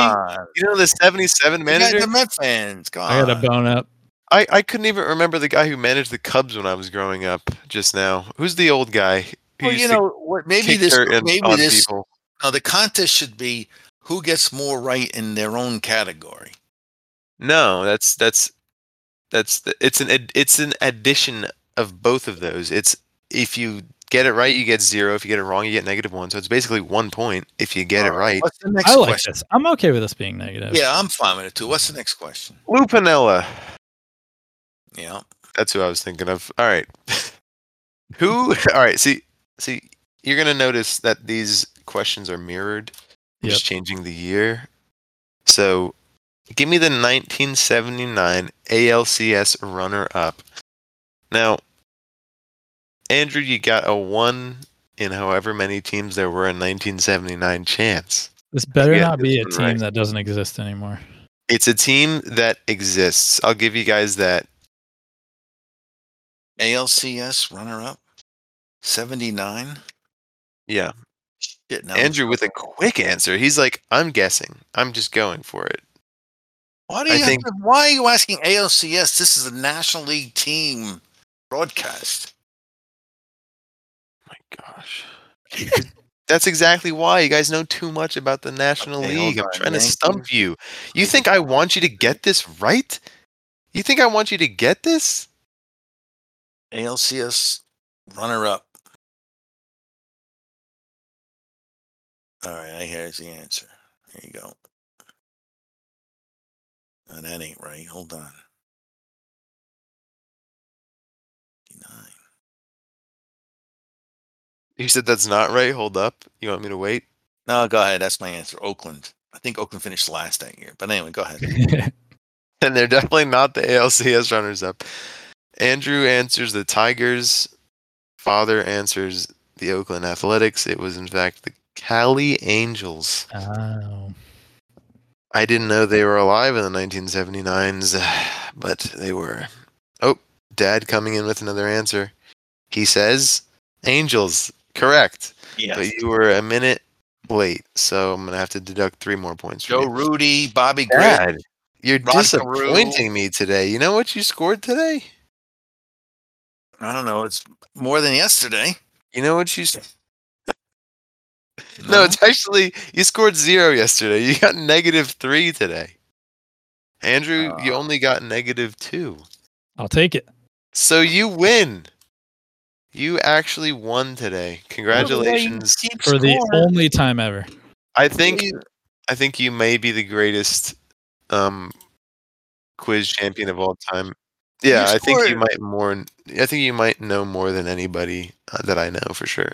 You know the 77 You manager? are Met fans. Come on. I got a bone up. I, I couldn't even remember the guy who managed the Cubs when I was growing up just now. Who's the old guy? who Well, you know what? Maybe this. Maybe this. people? No, the contest should be who gets more right in their own category. No, that's that's that's the, it's an ad- it's an addition of both of those. It's if you get it right, you get zero. If you get it wrong, you get negative one. So it's basically one point if you get it right. What's the next I like question? this. I'm okay with this being negative. Yeah, I'm fine with it too. What's the next question? Lou Piniella. Yeah. That's who I was thinking of. All right. who? All right. See, see, you're gonna notice that these questions are mirrored. I'm Just changing the year. So, give me the 1979 ALCS runner-up. Now, Andrew, you got a one in however many teams there were in 1979 chance. This better Yeah, not be a team right. that doesn't exist anymore. It's a team that exists. I'll give you guys that. ALCS runner up. 79. Yeah. Shit, now Andrew with a quick answer. He's like, I'm guessing. I'm just going for it. Why do you think- to- why are you asking ALCS? This is a National League team broadcast. Gosh. That's exactly why you guys know too much about the National Okay, League. I'm trying to stump you. You think I want you to get this right? You think I want you to get this? ALCS runner up. All right, here's the answer. There you go. Oh, that ain't right. Hold on. You said that's not right. Hold up. You want me to wait? No, go ahead. That's my answer. Oakland. I think Oakland finished last that year. But anyway, go ahead. And they're definitely not the ALCS runners up. Andrew answers the Tigers. Father answers the Oakland Athletics. It was, in fact, the Cali Angels. oh. I didn't know they were alive in the 1979s, but they were. Oh, Dad coming in with another answer. He says Angels. Correct. Yes. But you were a minute late, so I'm going to have to deduct three more points from Joe you. Rudi, Bobby Grich. Dad, you're Rod disappointing me today. You know what you scored today? I don't know. It's more than yesterday. You know what you. s- No, it's actually you scored zero yesterday. You got negative three today. Andrew, you Oh. only got negative two. I'll take it. So you win. You actually won today. Congratulations. Keep For the only time ever. I think You- I think you may be the greatest um quiz champion of all time. Yeah, I think you might more I think you might know more than anybody uh, that I know for sure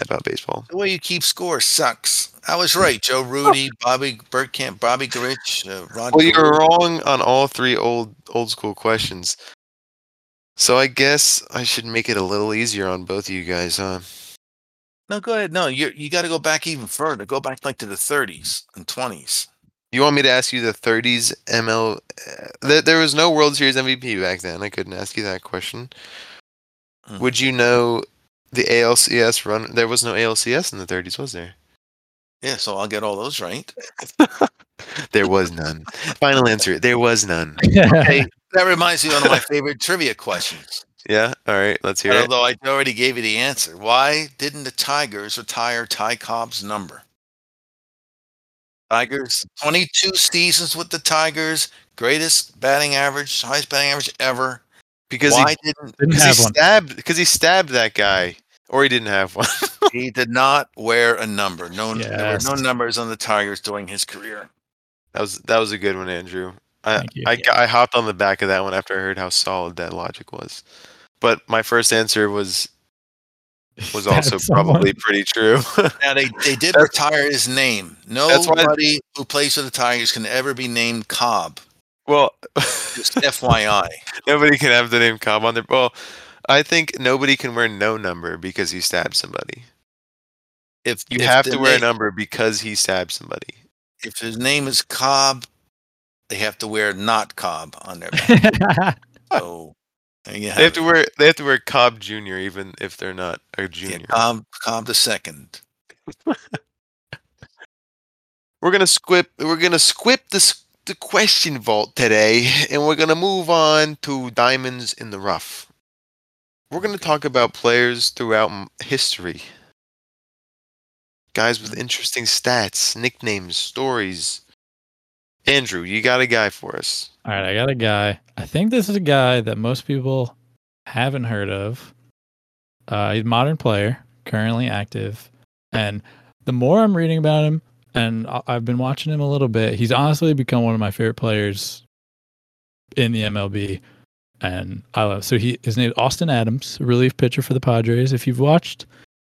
about baseball. The way you keep score sucks. I was right. Joe Rudi, Bobby Bergkamp, Bobby Grich, uh, Rod. Well, you're wrong on all three old old school questions. So I guess I should make it a little easier on both of you guys, huh? No, go ahead. No, you you got to go back even further. Go back like to the 30s and 20s. You want me to ask you the 30s ML? Uh, there, was no World Series MVP back then. I couldn't ask you that question. Mhm. Would you know the ALCS run? There was no ALCS in the 30s, was there? Yeah, so I'll get all those right. there was none. Final answer. There was none. Hey, that reminds me of one of my favorite trivia questions. Yeah. All right. Let's hear it. Although I already gave you the answer. Why didn't the Tigers retire Ty Cobb's number? Tigers, 22 seasons with the Tigers, greatest batting average, highest batting average ever. Because Why he, didn't Didn't because he one. stabbed because he stabbed that guy, or he didn't have one. he did not wear a number? No, there were no numbers on the Tigers during his career. that was that was a good one, Andrew. I I, got- I hopped on the back of that one after I heard how solid that logic was. But my first answer was was Stab also someone. probably pretty true. Now they, they did That's- retire his name. That's why- Nobody who plays for the Tigers can ever be named Cobb. well, Just FYI. nobody can have the name Cobb on there. Well, I think nobody can wear no number because he stabbed somebody. If You if have to wear a number because he stabbed somebody. If his name is Cobb, they have to wear not Cobb on their back. so They have have to wear they have to wear Cobb Junior even if they're not a Yeah, junior. Cobb, Cobb the second. We're gonna squip. We're gonna squip this the question vault today, and we're gonna move on to diamonds in the rough. We're gonna talk about players throughout history, guys with interesting stats, nicknames, stories. Andrew, you got a guy for us? All right, I got a guy. I think this is a guy that most people haven't heard of. Uh, he's a modern player, currently active, and the more I'm reading about him, and I've been watching him a little bit, he's honestly become one of my favorite players in the MLB. And I love so he his name is Austin Adams, relief pitcher for the Padres. If you've watched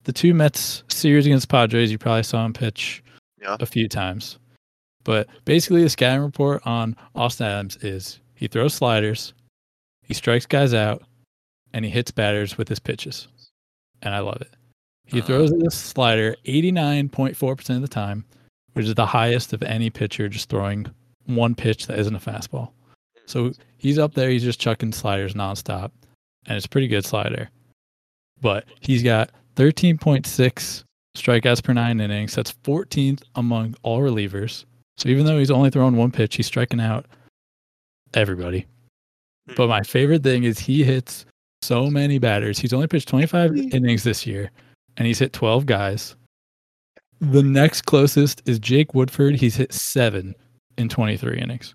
the two Mets series against Padres, you probably saw him pitch Yeah. a few times. But basically, the scouting report on Austin Adams is he throws sliders, he strikes guys out, and he hits batters with his pitches. And I love it. He Uh-huh. throws this slider 89.4% of the time, which is the highest of any pitcher just throwing one pitch that isn't a fastball. So he's up there, he's just chucking sliders nonstop, and it's a pretty good slider. But he's got 13.6 strikeouts per nine innings. That's 14th among all relievers. So even though he's only throwing one pitch, he's striking out everybody. Hmm. But my favorite thing is he hits so many batters. He's only pitched 25 hmm. innings this year, and he's hit 12 guys. The next closest is Jake Woodford. He's hit seven in 23 innings.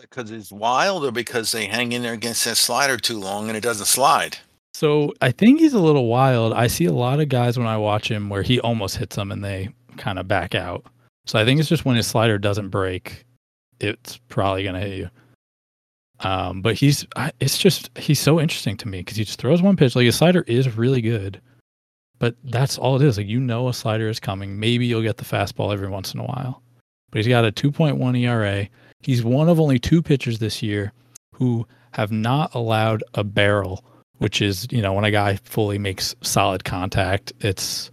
Because it's wild or because they hang in there against that slider too long and it doesn't slide? So I think he's a little wild. I see a lot of guys when I watch him where he almost hits them and they kind of back out. So I think it's just when his slider doesn't break, it's probably going to hit you. Um, but he's, I, it's just, he's so interesting to me because he just throws one pitch. Like his slider is really good, but that's all it is. Like, you know, a slider is coming. Maybe you'll get the fastball every once in a while, but he's got a 2.1 ERA. He's one of only two pitchers this year who have not allowed a barrel which is you know when a guy fully makes solid contact, it's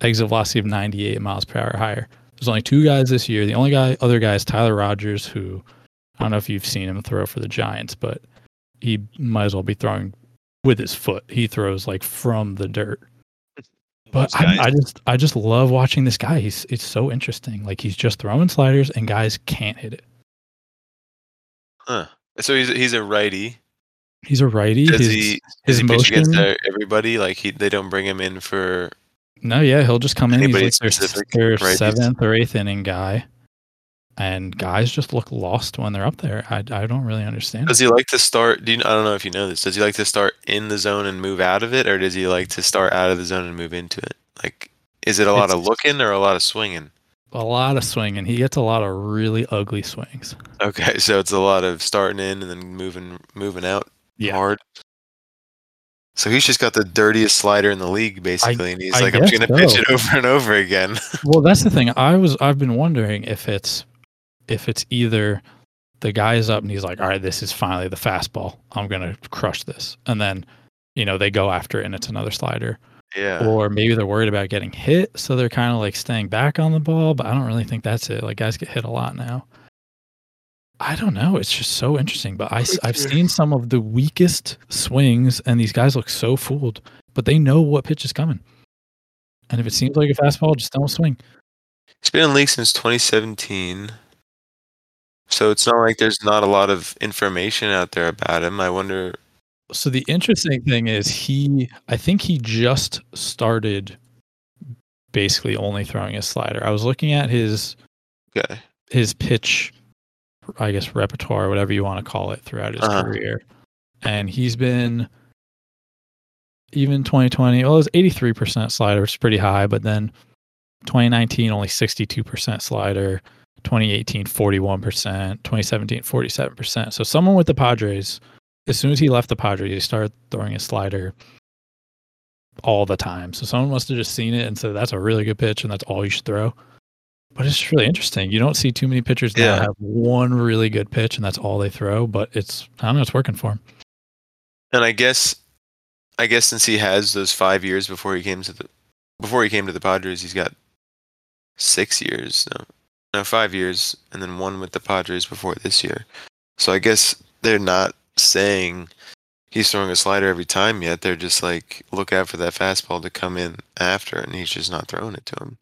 exit velocity of 98 miles per hour or higher. There's only two guys this year. The only guy, other guy is Tyler Rogers, who I don't know if you've seen him throw for the Giants, but he might as well be throwing with his foot. He throws like from the dirt. But I, I just I just love watching this guy. He's it's so interesting. Like he's just throwing sliders and guys can't hit it. Huh. So he's he's a righty. He's a righty. Does his, he his does he pitch against uh, everybody? Like he they don't bring him in for No, yeah, he'll just come in. He's like their, their? Seventh or eighth inning guy, and guys just look lost when they're up there. I, I don't really understand. Does he like to start? Do you, I don't know if you know this. Does he like to start in the zone and move out of it, or does he like to start out of the zone and move into it? Like, is it a lot of It's- looking or a lot of swinging? A lot of swinging. He gets a lot of really ugly swings. Okay, so it's a lot of starting in and then moving moving out yeah. hard. So he's just got the dirtiest slider in the league, basically, and he's I like, "I'm just gonna pitch it over and over again." Well, that's the thing. I was I've been wondering if it's if it's either the guy is up and he's like, all right, this is finally the fastball. I'm gonna crush this, and then you know they go after it and it's another slider. Yeah, or maybe they're worried about getting hit, so they're kind of like staying back on the ball. But I don't really think that's it. Like guys get hit a lot now. I don't know. It's just so interesting. But I, I've seen some of the weakest swings, and these guys look so fooled. But they know what pitch is coming, and if it seems like a fastball, just don't swing. He's been in league since 2017. So it's not like there's not a lot of information out there about him. I wonder. So the interesting thing is he I think he just started basically only throwing a slider. I was looking at his Okay. his pitch I guess repertoire, whatever you want to call it, throughout his Uh-huh. career. And he's been even 2020, well, it was 83% slider, which is pretty high, but then 2019 only 62% slider, 2018 41%, 2017 47%. So someone with the Padres, as soon as he left the Padres, he started throwing a slider all the time. So someone must have just seen it and said that's a really good pitch and that's all you should throw. But it's really interesting. You don't see too many pitchers that Yeah. have one really good pitch and that's all they throw, but it's I don't know, it's working for him. And I guess, I guess since he has those five years before he came to the, before he came to the Padres, he's got six years, no, no, five years, and then one with the Padres before this year. So I guess they're not saying he's throwing a slider every time yet. They're just like look out for that fastball to come in after, and he's just not throwing it to him.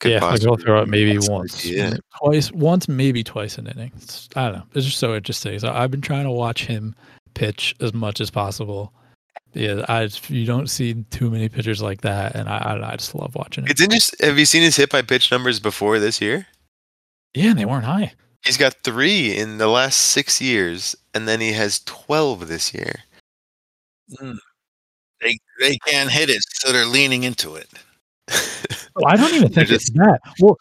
Could yeah, like he'll throw it maybe once, m- twice, once, maybe twice an inning. It's, I don't know. It's just so interesting. So I've been trying to watch him pitch as much as possible. Yeah, I you don't see too many pitchers like that, and I I, know, I just love watching it. It's interesting. Have you seen his hit by pitch numbers before this year? yeah, and they weren't high. He's got three in the last six years, and then he has twelve this year. Mm. They they can't hit it, so they're leaning into it. Oh, I don't even They're think it's that. Well,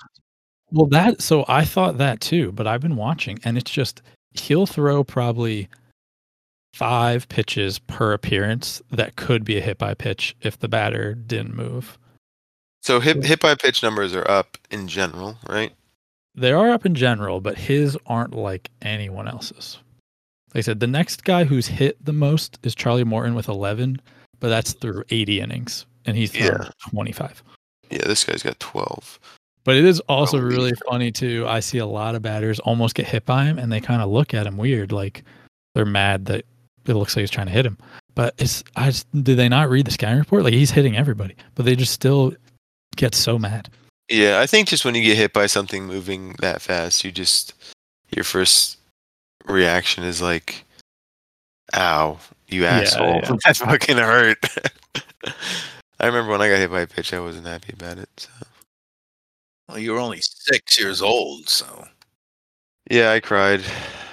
well, that. So I thought that too, but I've been watching, and it's just he'll throw probably five pitches per appearance that could be a hit by pitch if the batter didn't move. so hit hit by pitch numbers are up in general, right? They are up in general, but his aren't like anyone else's. Like I said, the next guy who's hit the most is Charlie Morton with 11, but that's through 80 innings, and he's Yeah. 25. Yeah, this guy's got twelve. But it is also Probably really funny too. I see a lot of batters almost get hit by him, and they kind of look at him weird, like they're mad that it looks like he's trying to hit him. But it's I just, did they not read the scouting report? Like he's hitting everybody, but they just still get so mad. Yeah, I think just when you get hit by something moving that fast, you just your first reaction is like, "Ow, you Yeah, asshole! yeah. That fucking hurt." I remember when I got hit by a pitch, I wasn't happy about it. So. Well, you were only six years old, so Yeah, I cried.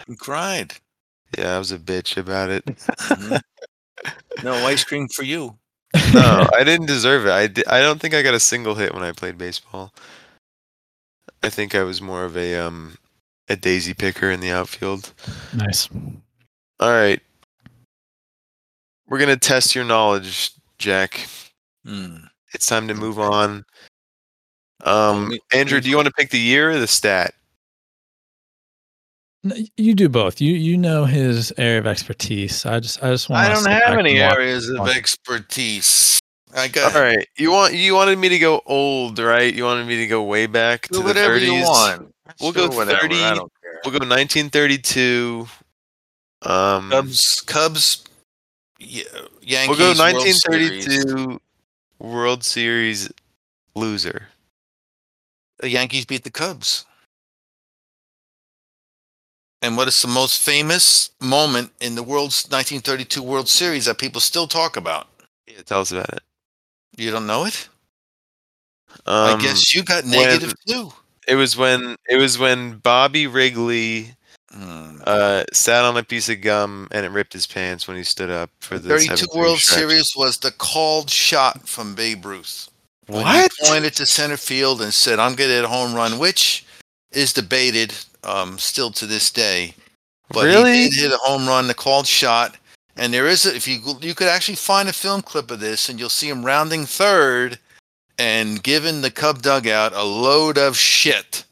you cried. Yeah, I was a bitch about it. Mhm. no ice cream for you. no, I didn't deserve it. I, di- I don't think I got a single hit when I played baseball. I think I was more of a um a daisy picker in the outfield. nice. All right. We're going to test your knowledge, Jack. Hmm. It's time to move on. Um Andrew, do you want to pick the year or the stat? N- You do both. You you know his area of expertise. I just I just want. I don't have any areas of expertise. I got All right. You want you wanted me to go old, right? You wanted me to go way back to do the whatever 30s. you want. We'll go Sure, whatever, 30. I don't care. We'll go 1932. Um Cubs, Cubs, yeah, Yankees. We'll go 1932 World Series loser. The Yankees beat the Cubs. And what is the most famous moment in the world's 1932 World Series that people still talk about? Yeah, tell us about it. You don't know it? Um, I guess you got negative too. It was when it was when Bobby Wrigley Hmm. uh, sat on a piece of gum and it ripped his pants when he stood up for the 32 World stretch. Series was the called shot from Babe Ruth. When What? He pointed to center field and said, "I'm going to hit a home run," which is debated um, still to this day. But really? he did hit a home run, the called shot. And there is, a, if you you could actually find a film clip of this, and you'll see him rounding third and giving the Cub dugout a load of shit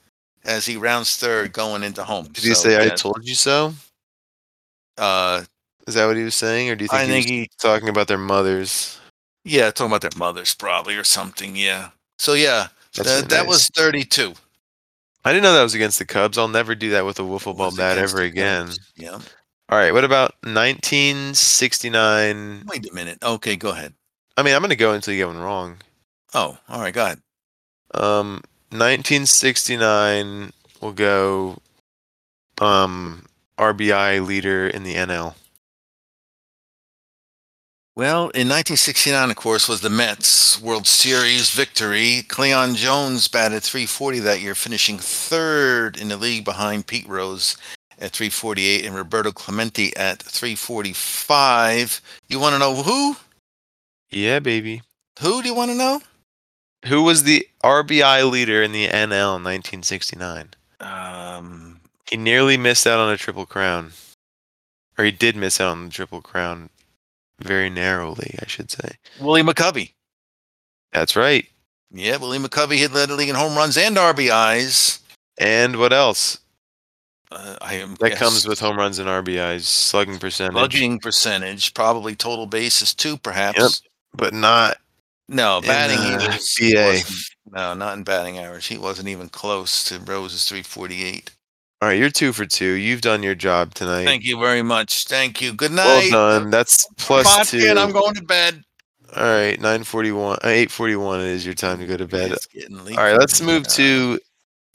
as he rounds third going into home. Did he So, say "I told you so"? Uh, Is that what he was saying, or do you think I he think he talking about their mothers? Yeah, talking about their mothers probably or something. Yeah. So yeah, That's that, nice. was 32. I didn't know that was against the Cubs. I'll never do that with a wiffle ball bat ever again. Yeah. All right. What about 1969? Wait a minute. Okay, go ahead. I mean, I'm going to go until you get one wrong. Oh, all right, go ahead. Um, 1969 will go um RBI leader in the NL. Well, in 1969, of course, was the Mets World Series victory. Cleon Jones batted 340 that year, finishing third in the league behind Pete Rose at 348 and Roberto Clemente at 345. You want to know who? Yeah, baby. Who do you want to know? Who was the RBI leader in the NL in 1969? Um, He nearly missed out on a triple crown. Or he did miss out on the triple crown very narrowly, I should say. Willie McCovey. That's right. Yeah, Willie McCovey had led the league in home runs and RBIs. And what else? Uh, I am That guess comes with home runs and RBIs, slugging percentage, slugging percentage, probably total bases too, perhaps. but not No, In, batting he uh, was, BA. he wasn't- no, not in batting average. He wasn't even close to Rose's 348. All right, you're two for two. You've done your job tonight. Thank you very much. Thank you. Good night. well night. done. That's plus Vodka, two. and I'm going to bed. All right, nine forty-one, uh, eight forty-one. It is your time to go to bed. It's getting late All right, let's move now. to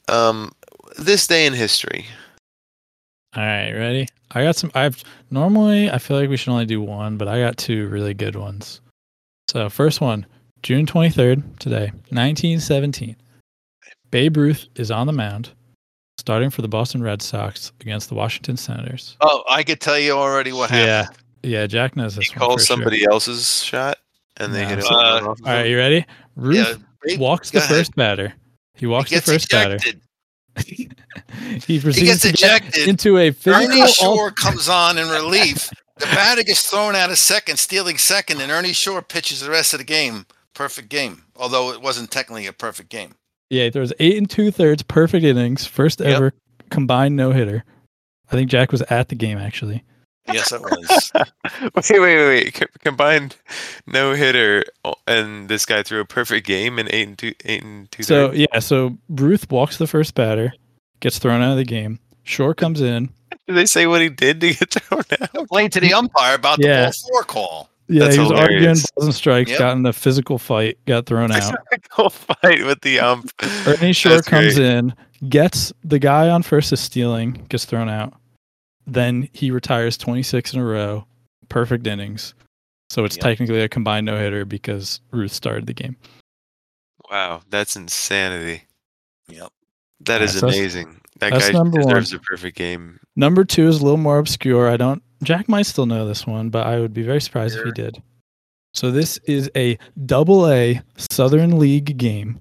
um this day in history. All right, ready? I got some. I've normally I feel like we should only do one, but I got two really good ones. So first one, June twenty third, today, nineteen seventeen. Babe Ruth is on the mound, starting for the Boston Red Sox against the Washington Senators. Oh, I could tell you already what Yeah, happened. yeah. Yeah, Jack knows this He one calls for sure. somebody else's shot, and they No. hit it. Uh, off of All him. right, you ready? Ruth Yeah, Babe- walks go the ahead. first batter. He walks He the gets first batter. ejected. he proceeds gets to get ejected. into a physical. Ernie al- Shore comes on in relief. The batter gets thrown out of second, stealing second, and Ernie Shore pitches the rest of the game. Perfect game, although it wasn't technically a perfect game. Yeah, he throws eight and two thirds, perfect innings, first Yep. ever combined no hitter. I think Jack was at the game actually. Yes, it was. wait, wait, wait, wait. Co- Combined no hitter, uh, and this guy threw a perfect game in eight and two, eight and two. So thirds. yeah, so Ruth walks the first batter, gets thrown out of the game. Shore comes in. did they say what he did to get thrown out? Complained to the umpire about the Yeah. ball four call. Yeah, That's he was arguing hilarious. balls and strikes, Yep. got in a physical fight, got thrown out. Go fight with the ump. Ernie Shore That's comes great. in, gets the guy on first is stealing, gets thrown out. Then he retires 26 in a row, perfect innings. So it's Yep. technically a combined no hitter because Ruth started the game. Wow, that's insanity. Yep. That Yeah, is so that's- amazing. That guy number one. deserves a perfect game. Number two is a little more obscure. I don't. Jack might still know this one, but I would be very surprised if he did. So this is a double A Southern League game.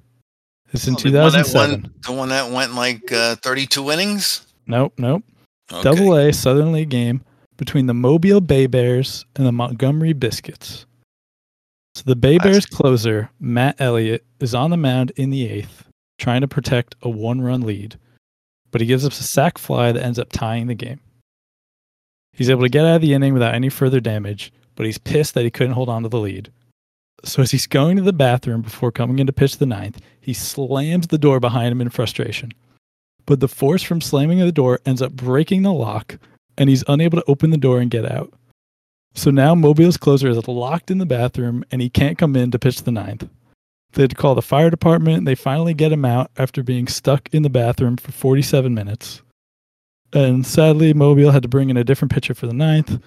This is in Oh, the one that 2007. went- The one that went like uh, 32 innings. Nope, nope. Okay. Double A Southern League game between the Mobile Bay Bears and the Montgomery Biscuits. So the Bay Bears closer, Matt Elliott, is on the mound in the eighth, trying to protect a one run lead, but he gives up a sac fly that ends up tying the game. He's able to get out of the inning without any further damage, but he's pissed that he couldn't hold on to the lead. So as he's going to the bathroom before coming in to pitch the ninth, he slams the door behind him in frustration. But the force from slamming the door ends up breaking the lock, and he's unable to open the door and get out. So now Mobile's closer is locked in the bathroom, and he can't come in to pitch the ninth. They call the fire department. and They finally get him out after being stuck in the bathroom for 47 minutes. And sadly, Mobile had to bring in a different pitcher for the ninth,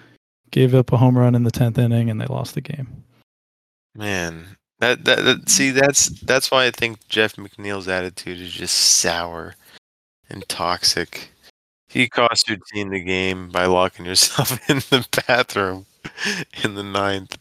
gave up a home run in the 10th inning, and they lost the game. Man, that, that that see that's that's why I think Jeff McNeil's attitude is just sour and toxic. He cost your team the game by locking yourself in the bathroom in the ninth.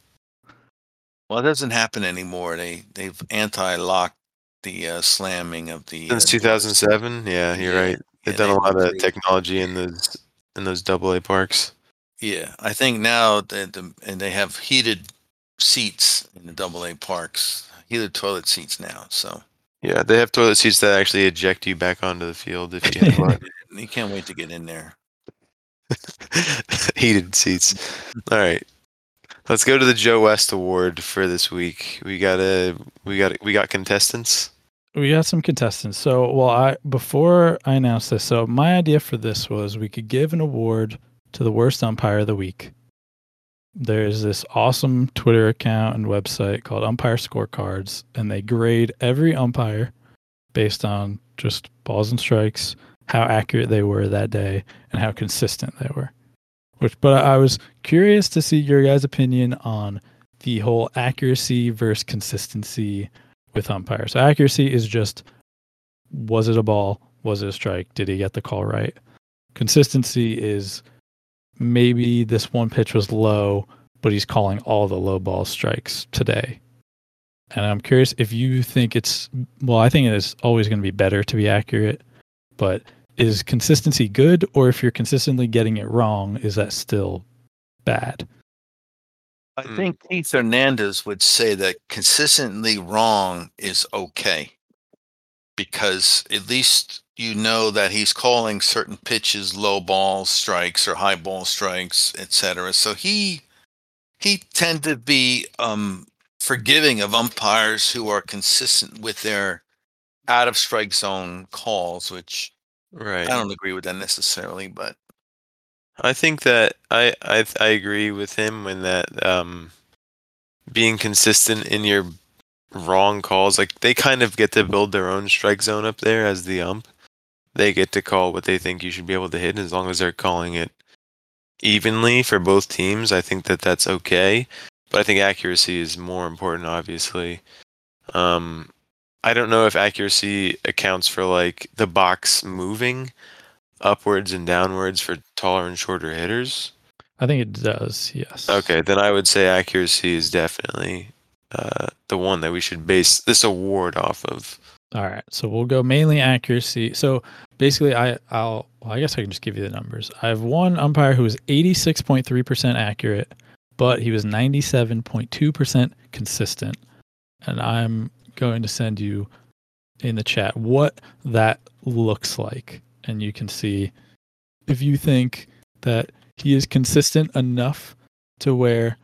Well, it doesn't happen anymore. They they've anti-locked the uh, slamming of the Since uh, 2007, yeah, you're Yeah, right. They've done a lot of technology in those in those double A parks. Yeah, I think now that the and they have heated seats in the double A parks, heated toilet seats now. So Yeah, they have toilet seats that actually eject you back onto the field if you have you can't wait to get in there. heated seats. All right. Let's go to the Joe West Award for this week. We got a we got we got contestants. We got some contestants. So, well, I before I announced this, so my idea for this was we could give an award to the worst umpire of the week. There's this awesome Twitter account and website called Umpire Scorecards, and they grade every umpire based on just balls and strikes, how accurate they were that day, and how consistent they were. Which, but I was curious to see your guys' opinion on the whole accuracy versus consistency with umpires. So accuracy is just was it a ball? Was it a strike? Did he get the call right? Consistency is maybe this one pitch was low, but he's calling all the low ball strikes today. And I'm curious if you think it's well, I think it is always going to be better to be accurate, but is consistency good or if you're consistently getting it wrong, is that still bad? I think Keith Hernandez would say that consistently wrong is okay because at least you know that he's calling certain pitches low ball strikes or high ball strikes, etc. So he he tend to be um, forgiving of umpires who are consistent with their out of strike zone calls, which Right. I don't agree with that necessarily, but I think that I I I agree with him when that um being consistent in your wrong calls, like they kind of get to build their own strike zone up there as the ump. They get to call what they think you should be able to hit as long as they're calling it evenly for both teams. I think that that's okay, but I think accuracy is more important obviously. Um I don't know if accuracy accounts for like the box moving upwards and downwards for taller and shorter hitters. I think it does, yes. Okay, then I would say accuracy is definitely uh, the one that we should base this award off of. All right. So we'll go mainly accuracy. So basically I I'll well, I guess I can just give you the numbers. I have one umpire who was 86.3% accurate, but he was 97.2% consistent. And I'm going to send you in the chat what that looks like and you can see if you think that he is consistent enough to where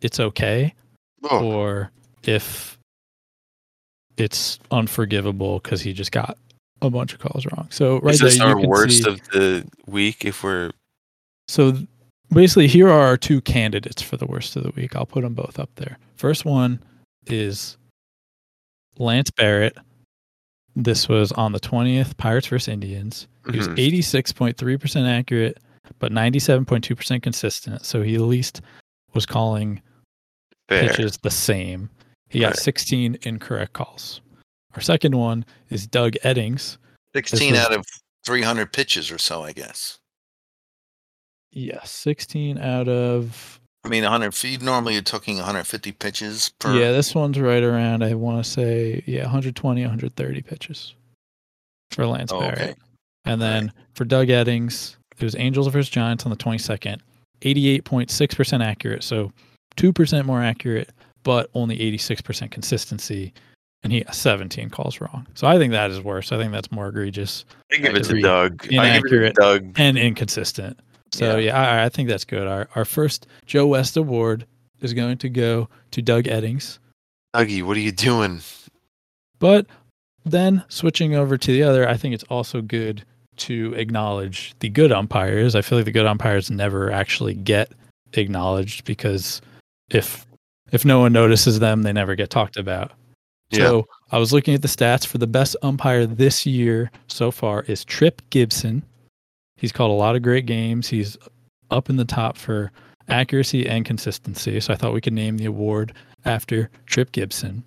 it's okay Oh, or if it's unforgivable because he just got a bunch of calls wrong. So right is this there our worst see. of the week if we're so basically, here are our two candidates for the worst of the week. I'll put them both up there. First one is Lance Barrett. This was on the twentieth, Pirates versus Indians. He was Mhm. eighty six point three percent accurate, but ninety seven point two percent consistent. So he at least was calling fair. pitches the same. He got Right. 16 incorrect calls. Our second one is Doug Eddings. 16 was- out of 300 pitches or so, I guess. Yes, 16 out of. I mean, 100 feet. Normally, you're talking 150 pitches per. Yeah, this one's right around, I want to say, yeah, 120, 130 pitches for Lance Oh, Barrett. okay. And then for Doug Eddings, it was Angels versus Giants on the 22nd, 88.6% accurate. So 2% more accurate, but only 86% consistency. And he 17 calls wrong. So I think that is worse. I think that's more egregious. I give it to Agree. Doug. I give it to Inaccurate. Doug. and inconsistent. So yeah, I, I think that's good. Our our first Joe West award is going to go to Doug Eddings. Dougie, what are you doing? But then switching over to the other, I think it's also good to acknowledge the good umpires. I feel like the good umpires never actually get acknowledged because if if no one notices them, they never get talked about. Yeah. So I was looking at the stats for the best umpire this year so far is Tripp Gibson. He's called a lot of great games. He's up in the top for accuracy and consistency. So I thought we could name the award after Tripp Gibson.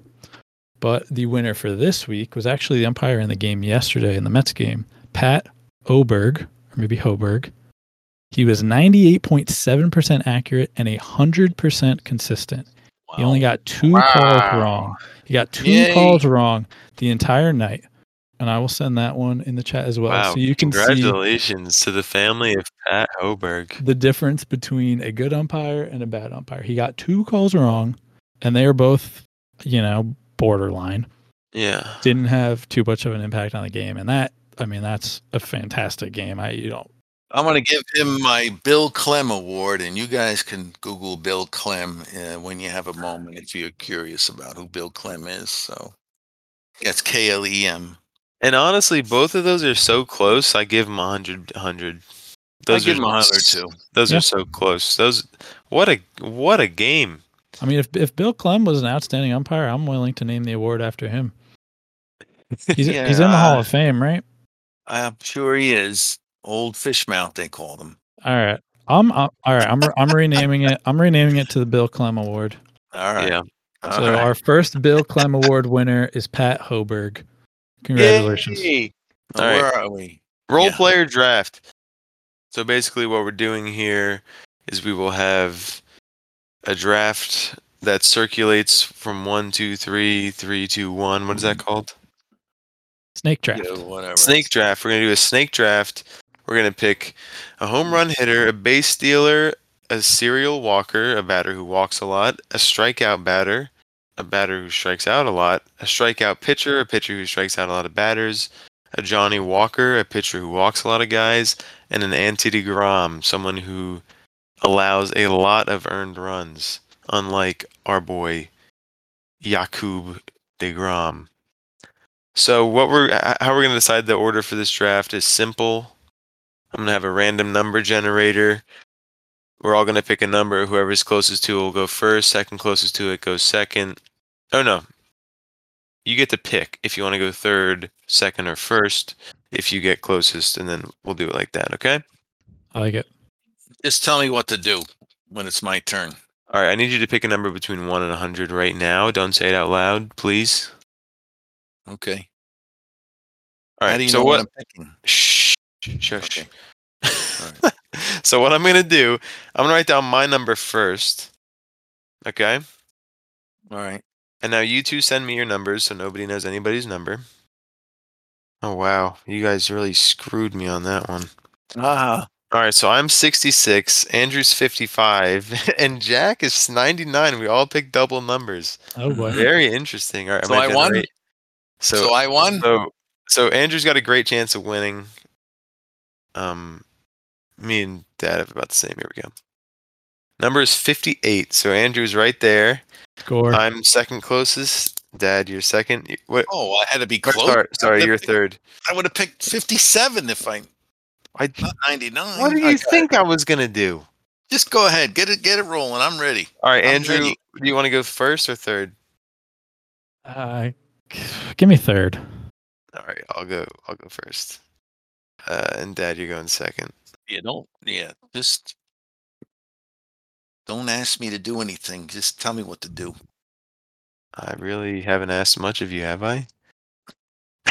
But the winner for this week was actually the umpire in the game yesterday in the Mets game, Pat Oberg, or maybe Hoberg. He was 98.7% accurate and 100% consistent. He only got two calls wrong. He got two Yay. calls wrong the entire night. And I will send that one in the chat as well. wow. So you can see Congratulations to the family of Pat Hoberg. the difference between a good umpire and a bad umpire. He got two calls wrong, and they are both, you know, borderline. Yeah. Didn't have too much of an impact on the game. And that, I mean, that's a fantastic game. I, you know, I'm going to give him my Bill Klem Award, and you guys can Google Bill Klem uh, when you have a moment if you're curious about who Bill Klem is. So that's K L E M. And honestly, both of those are so close. I give them a hundred. Hundred. I Those give are him a hundred too. Those Yeah. are so close. Those. What a what a game. I mean, if if Bill Klem was an outstanding umpire, I'm willing to name the award after him. He's, Yeah, he's in the Hall uh, of Fame, right? I'm sure he is. Old fish mouth, they call them. All right. I'm uh, all right. I'm I'm renaming it. I'm renaming it to the Bill Klem Award. All right. Yeah. All so right. our first Bill Klem Award winner is Pat Hoberg. Congratulations. Yay! All right. Where are we? Role Yeah. player draft. So basically, what we're doing here is we will have a draft that circulates from one, two, three, three, two, one. What is that mm-hmm. called? Snake draft. Yeah, whatever. Snake draft. We're gonna do a snake draft. We're gonna pick a home run hitter, a base stealer, a serial walker, a batter who walks a lot, a strikeout batter, a batter who strikes out a lot, a strikeout pitcher, a pitcher who strikes out a lot of batters, a Johnny Walker, a pitcher who walks a lot of guys, and an Anti DeGrom, someone who allows a lot of earned runs, unlike our boy Jacob DeGrom. So what we're how we're going to decide the order for this draft is simple. I'm going to have a random number generator. We're all going to pick a number. Whoever's closest to it will go first. Second closest to it goes second. Oh no. You get to pick if you want to go third, second, or first. If you get closest, and then we'll do it like that. Okay. I like it. Just tell me what to do when it's my turn. All right. I need you to pick a number between one and a hundred right now. Don't say it out loud, please. Okay. All right. How do you so know what? what I'm picking? Shh. Shush. Okay. so what I'm gonna do, I'm gonna write down my number first. Okay. All right. And now you two send me your numbers so nobody knows anybody's number. Oh wow, you guys really screwed me on that one. Ah, All right, so I'm 66, Andrew's 55, and Jack is 99. We all picked double numbers. Oh boy. Very interesting. All right, I'm So I won? generate- so, So, I won. so so Andrew's got a great chance of winning. Um, me and Dad have about the same. Here we go. Number is 58. So Andrew's right there. Score. I'm second closest. Dad, you're second. What? oh, I had to be close. Sorry, sorry, you're would third. I would have picked 57 if I I, not 99. what do you Okay. think I was gonna do? Just go ahead. Get it get it rolling. I'm ready. All right, I'm Andrew, ready. do you want to go first or third? Uh, give me third. All right, I'll go. I'll go first. Uh, and Dad, you're going second. Yeah, don't yeah, just don't ask me to do anything. Just tell me what to do. I really haven't asked much of you, have I?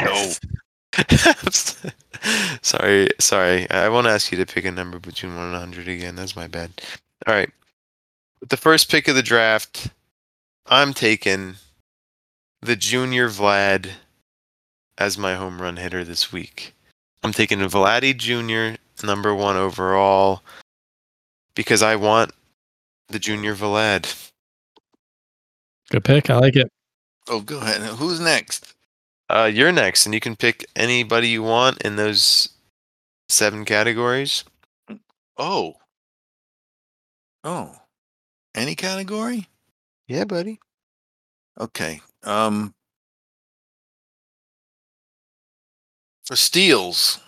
No. sorry, sorry. I won't ask you to pick a number between one and hundred again. That's my bad. All right. With the first pick of the draft, I'm taking the junior Vlad as my home run hitter this week. I'm taking Vladdy Jr. number one overall because I want the junior Vlad. Good pick. I like it. Oh, go ahead. Who's next? Uh, you're next, and you can pick anybody you want in those seven categories. Oh. Oh. Any category? Yeah, buddy. Okay. Um for steals,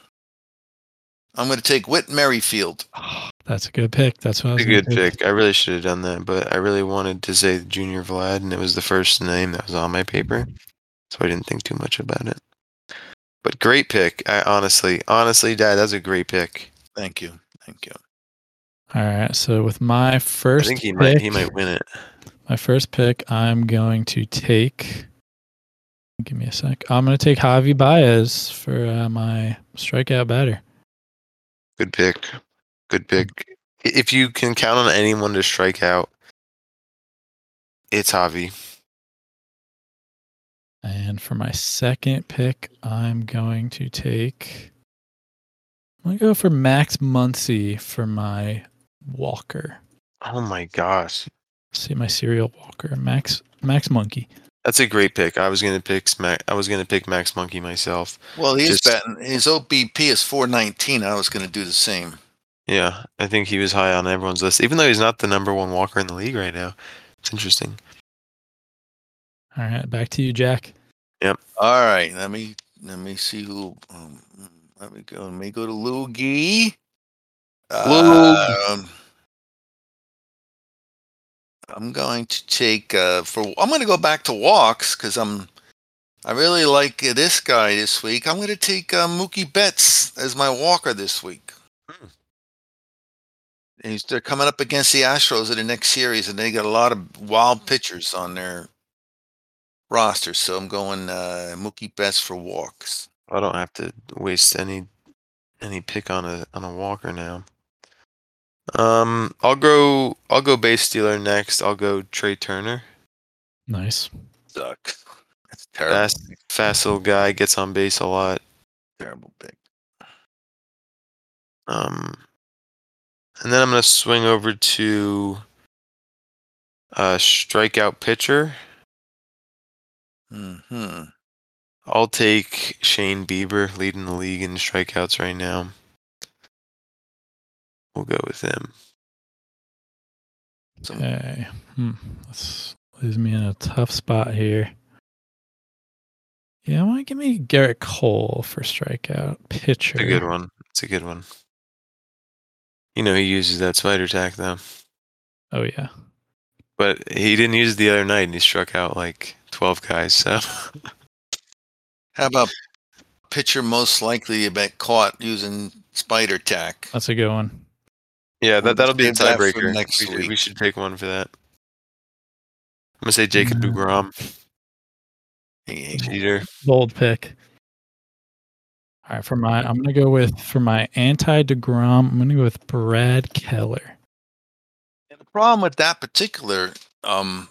I'm going to take Whit Merrifield. That's a good pick. That's what I was A gonna good pick. I really should have done that, but I really wanted to say Junior Vlad, and it was the first name that was on my paper, so I didn't think too much about it. But great pick. I honestly, honestly, Dad, that's a great pick. Thank you. Thank you. All right. So with my I first think he pick, might, he might win it. my first pick, I'm going to take. Give me a sec. I'm going to take Javi Baez for uh, my strikeout batter. Good pick. Good hmm. pick. If you can count on anyone to strike out, it's Javi. And for my second pick, I'm going to take. I'm going to go for Max Muncy for my Walker. Oh my gosh. See my serial Walker, Max Max Monkey. That's a great pick. I was gonna pick Smack. I was gonna pick Max Monkey myself. Well, he's Just- batting. His OBP is 419. I was going to do the same. Yeah, I think he was high on everyone's list, even though he's not the number one walker in the league right now. It's interesting. All right, back to you, Jack. Yep. All right. Let me let me see who. Um, let me go. Let me go to Loogie. Lug. Um, I'm going to take uh, for. I'm going to go back to walks because I'm I really like uh, this guy this week. I'm going to take uh, Mookie Betts as my walker this week. Hmm. He's, they're coming up against the Astros in the next series, and they got a lot of wild pitchers on their roster. So I'm going uh, Mookie Betts for walks. I don't have to waste any any pick on a on a Walker now. Um, I'll go. I'll go base stealer next. I'll go Trea Turner. Nice. Suck. That's terrible. Fast, fast little guy gets on base a lot. terrible pick. Um, and then I'm gonna swing over to a strikeout pitcher. Hmm. I'll take Shane Bieber, leading the league in strikeouts right now. We'll go with him. Okay. Hmm. This leaves me in a tough spot here. Yeah, I want to give me Gerrit Cole for strikeout pitcher. It's a good one. It's a good one. You know he uses that spider tack though, Oh yeah. but he didn't use it the other night, and he struck out like twelve guys. So How about pitcher most likely to get caught using spider tack? That's a good one. Yeah, that that'll be a Save that for tiebreaker. next We, should- we should take one for that. I'm gonna say Jacob Mhm. Degrom, Hey, cheater. Bold pick. All right, for my I'm gonna go with for my anti Degrom. I'm gonna go with Brad Keller. And the problem with that particular, um,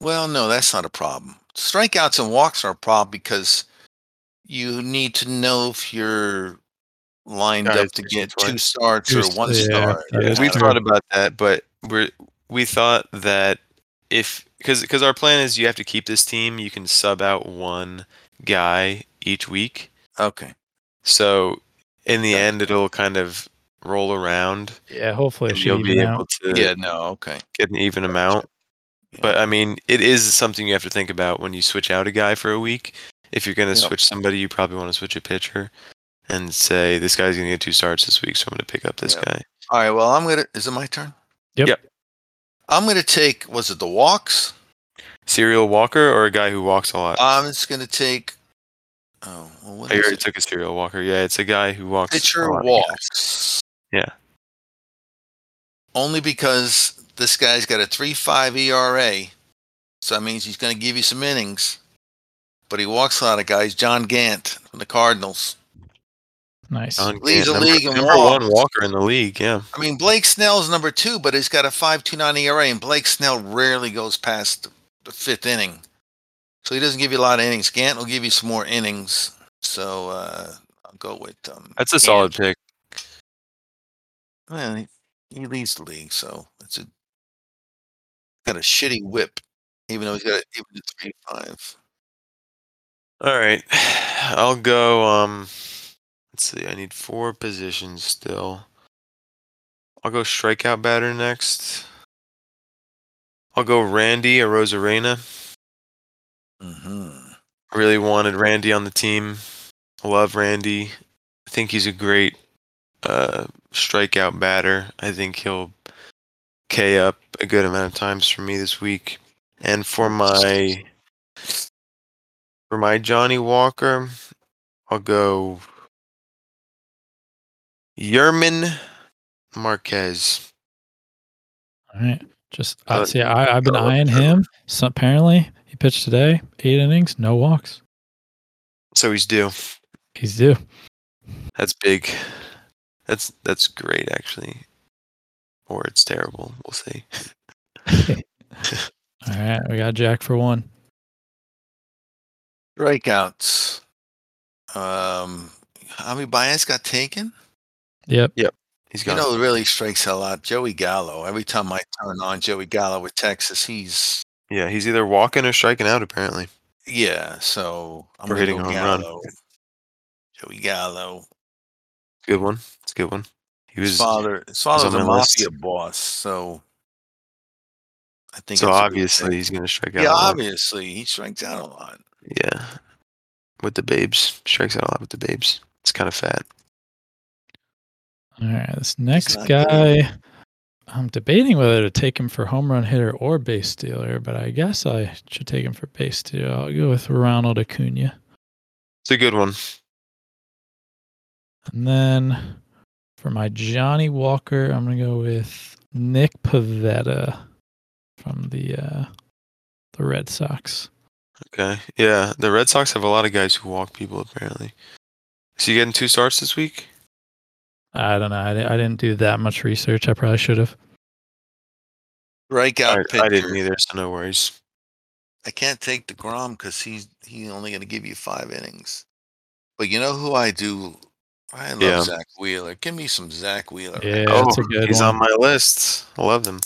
well, no, that's not a problem. Strikeouts and walks are a problem because you need to know if you're lined Guys, up to get two starts or st- one yeah, star. that is We've thought about that, but we're we thought that if because because our plan is you have to keep this team, you can sub out one guy each week. Okay. So in the Yeah. end, it'll kind of roll around, Yeah, hopefully it you'll be able out. to Yeah. No. Okay. get an even amount. Yeah. But I mean, it is something you have to think about when you switch out a guy for a week. If you're going to Yep. switch somebody, you probably want to switch a pitcher and say this guy's going to get two starts this week, so I'm going to pick up this Yep. guy. All right. Well, I'm gonna. Is it my turn? Yep. Yep. I'm gonna take. Was it the walks? Serial walker or a guy who walks a lot? I'm just gonna take. Oh, well, what I is already it? took a serial walker. Yeah, it's a guy who walks. a Pitcher lot. walks. Yeah. Only because this guy's got a three five ERA, so that means he's going to give you some innings. But he walks a lot of guys. John Gant from the Cardinals. Nice. John Leads Gant, the number, league in number one walker in the league. Yeah, I mean, Blake Snell's number two, but he's got a five two nine ERA, and Blake Snell rarely goes past the, the fifth inning, so he doesn't give you a lot of innings. Gant will give you some more innings, so uh, I'll go with um. that's a solid pick. Well, he, he leads the league, so it's a got a shitty WHIP, even though he's got a, even a three five. All right, I'll go. Um, let's see. I need four positions still. I'll go strikeout batter next. I'll go Randy Arozarena. Mm-hmm. Really wanted Randy on the team. I love Randy. I think he's a great uh, strikeout batter. I think he'll K up a good amount of times for me this week. And for my for my Johnny Walker, I'll go German Marquez. All right. Just Uh, see, I, I've been uh, eyeing him. So apparently, he pitched today, eight innings, no walks. So he's due. He's due. That's big. That's that's great actually. Or it's terrible. We'll see. All right, we got Jack for one. Strikeouts. Um, Javi Baez got taken. Yep. Yep. He's You gone. know, really strikes a lot. Joey Gallo. Every time I turn on Joey Gallo with Texas, he's yeah, he's either walking or striking out apparently. yeah. So I'm For hitting go a home run. Joey Gallo. Good one. It's a good one. He His was father, his father's on a my list. mafia boss, so I think so it's a good obviously he's gonna strike out. yeah, a lot. obviously he strikes out a lot. Yeah. With the babes. Strikes out a lot with the babes. It's kind of fat. All right, this next not guy, I'm debating whether to take him for home run hitter or base stealer, but I guess I should take him for base stealer. I'll go with Ronald Acuna. It's a good one. And then for my Johnny Walker, I'm gonna go with Nick Pivetta from the uh, the Red Sox. Okay. Yeah, the Red Sox have a lot of guys who walk people apparently. Is he getting two starts this week? I don't know. I, di- I didn't do that much research. I probably should have. Strikeout I, pitcher. I didn't either, so no worries. I can't take Degrom because he's he's only going to give you five innings. But you know who I do? I love Yeah. Zack Wheeler. Give me some Zack Wheeler. Yeah, oh, that's a good he's one. on my list. I love them.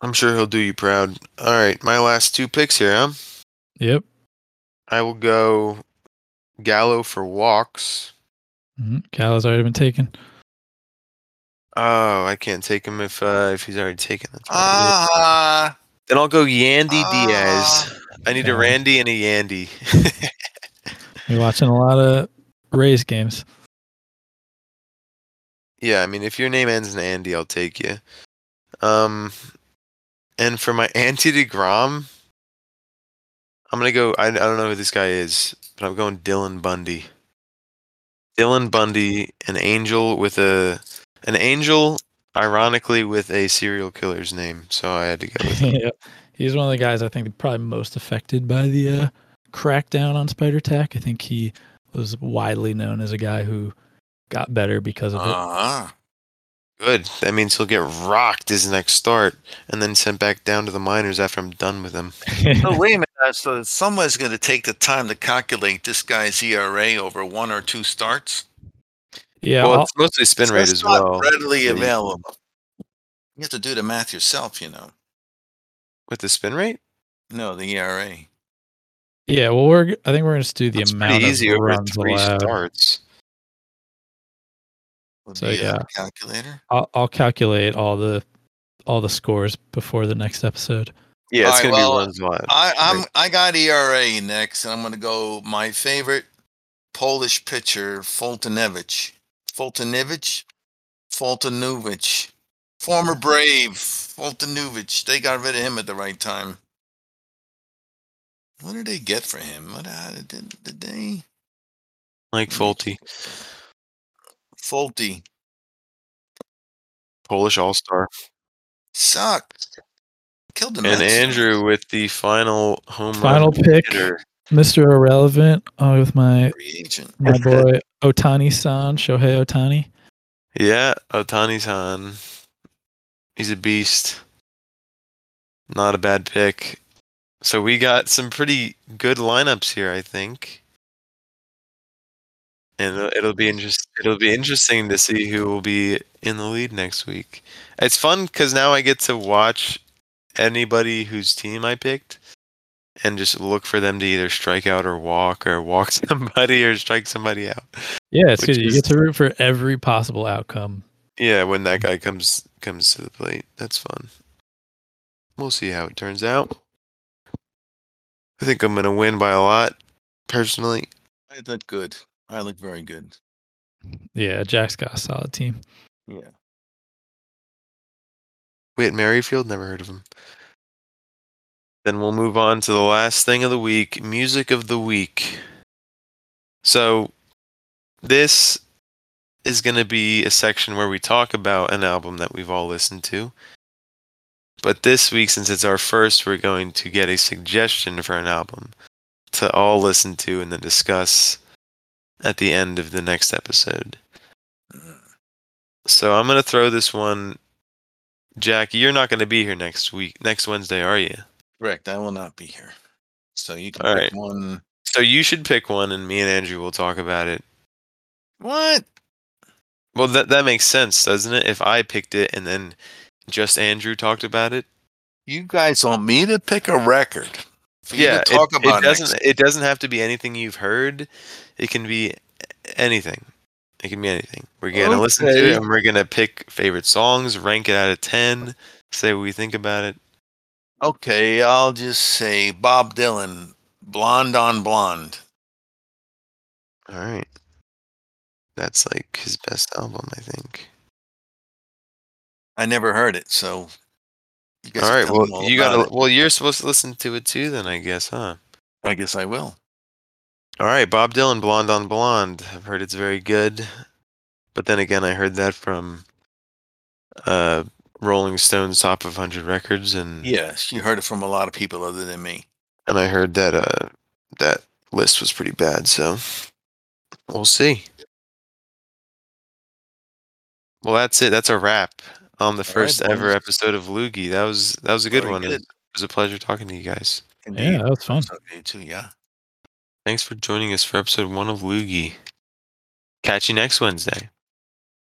I'm sure he'll do you proud. All right, my last two picks here, huh? Yep. I will go Gallo for walks. Mm-hmm. Gallo's already been taken. Oh, I can't take him if uh, if he's already taken. That's right. Ah, Then I'll go Yandy Ah. Diaz. I need a Randy and a Yandy. You're watching a lot of Rays games. yeah, I mean, if your name ends in Andy, I'll take you. Um, and for my anti Degrom, I'm gonna go. I, I don't know who this guy is, but I'm going Dylan Bundy. Dylan Bundy, an angel with a an angel, ironically with a serial killer's name. So I had to go with him. yep. He's one of the guys I think probably most affected by the uh, crackdown on Spider Tack. I think he was widely known as a guy who got better because of it. ah. Good. That means he'll get rocked his next start, and then sent back down to the minors after I'm done with him. So wait a minute. Uh, So someone's going to take the time to calculate this guy's ERA over one or two starts. yeah, well, I'll- it's mostly spin rate That's as not well. readily available. You have to do the math yourself, you know. With the spin rate, No, the ERA. yeah. Well, we're I think we're gonna do the it's amount pretty of easy over runs three allowed. starts. Would So, yeah. calculator. I'll, I'll calculate all the all the scores before the next episode. Yeah, it's gonna well, be runs live. I, I'm I got ERA next, and I'm going to go my favorite Polish pitcher, Foltynewicz. Foltynewicz, Foltynewicz, former Brave, Foltynewicz. They got rid of him at the right time. What did they get for him? What uh, did, did they? Mike Folty, Folty Polish All Star, sucked. Killed the and Mets. Andrew with the final home Final run pick. hitter. Mr. Irrelevant uh, with my agent. my boy Ohtani San Shohei Ohtani. Yeah, Ohtani San. He's a beast. Not a bad pick. So we got some pretty good lineups here, I think. And it'll- it'll be interest, it'll be interesting to see who will be in the lead next week. It's fun because now I get to watch anybody whose team I picked and just look for them to either strike out or walk or walk somebody or strike somebody out. Yeah, it's Which good. You is- get to root for every possible outcome. Yeah, when that guy comes comes to the plate, that's fun. We'll see how it turns out. I think I'm gonna win by a lot, personally. I look good. I look very good. Yeah, Jack's got a solid team. Yeah. Whit Merrifield, never heard of him. Then we'll move on to the last thing of the week, music of the week. So this is gonna be a section where we talk about an album that we've all listened to. But this week, since it's our first, we're going to get a suggestion for an album to all listen to and then discuss at the end of the next episode. So I'm gonna throw this one. Jack, you're not gonna be here next week, next Wednesday, are you? Correct. I will not be here. So you can All pick right. one. So you should pick one, and me and Andrew will talk about it. What? Well, that that makes sense, doesn't it? If I picked it and then just Andrew talked about it. You guys want me to pick a record? Yeah, to talk it, about it doesn't. It doesn't have to be anything you've heard. It can be anything. It can be anything. We're gonna listen to Okay. it, and we're gonna pick favorite songs, rank it out of ten, say what we think about it. Okay, I'll just say Bob Dylan, Blonde on Blonde. All right. that's like his best album, I think. I never heard it, so. You guys All can right, tell me well all you gotta. it. Well, you're supposed to listen to it too, then I guess, huh? I guess I will. All right, Bob Dylan, Blonde on Blonde. I've heard it's very good, but then again, I heard that from uh, Rolling Stone's Top of Hundred Records, and Yes, you heard it from a lot of people other than me. and I heard that uh, that list was pretty bad. So we'll see. Well, that's it. That's a wrap on the right, first ever episode of LOOGY. That was that was a good Very one. good. It was a pleasure talking to you guys. Yeah, that was fun. Okay, too. Yeah. Thanks for joining us for episode one of LOOGY. Catch you next Wednesday.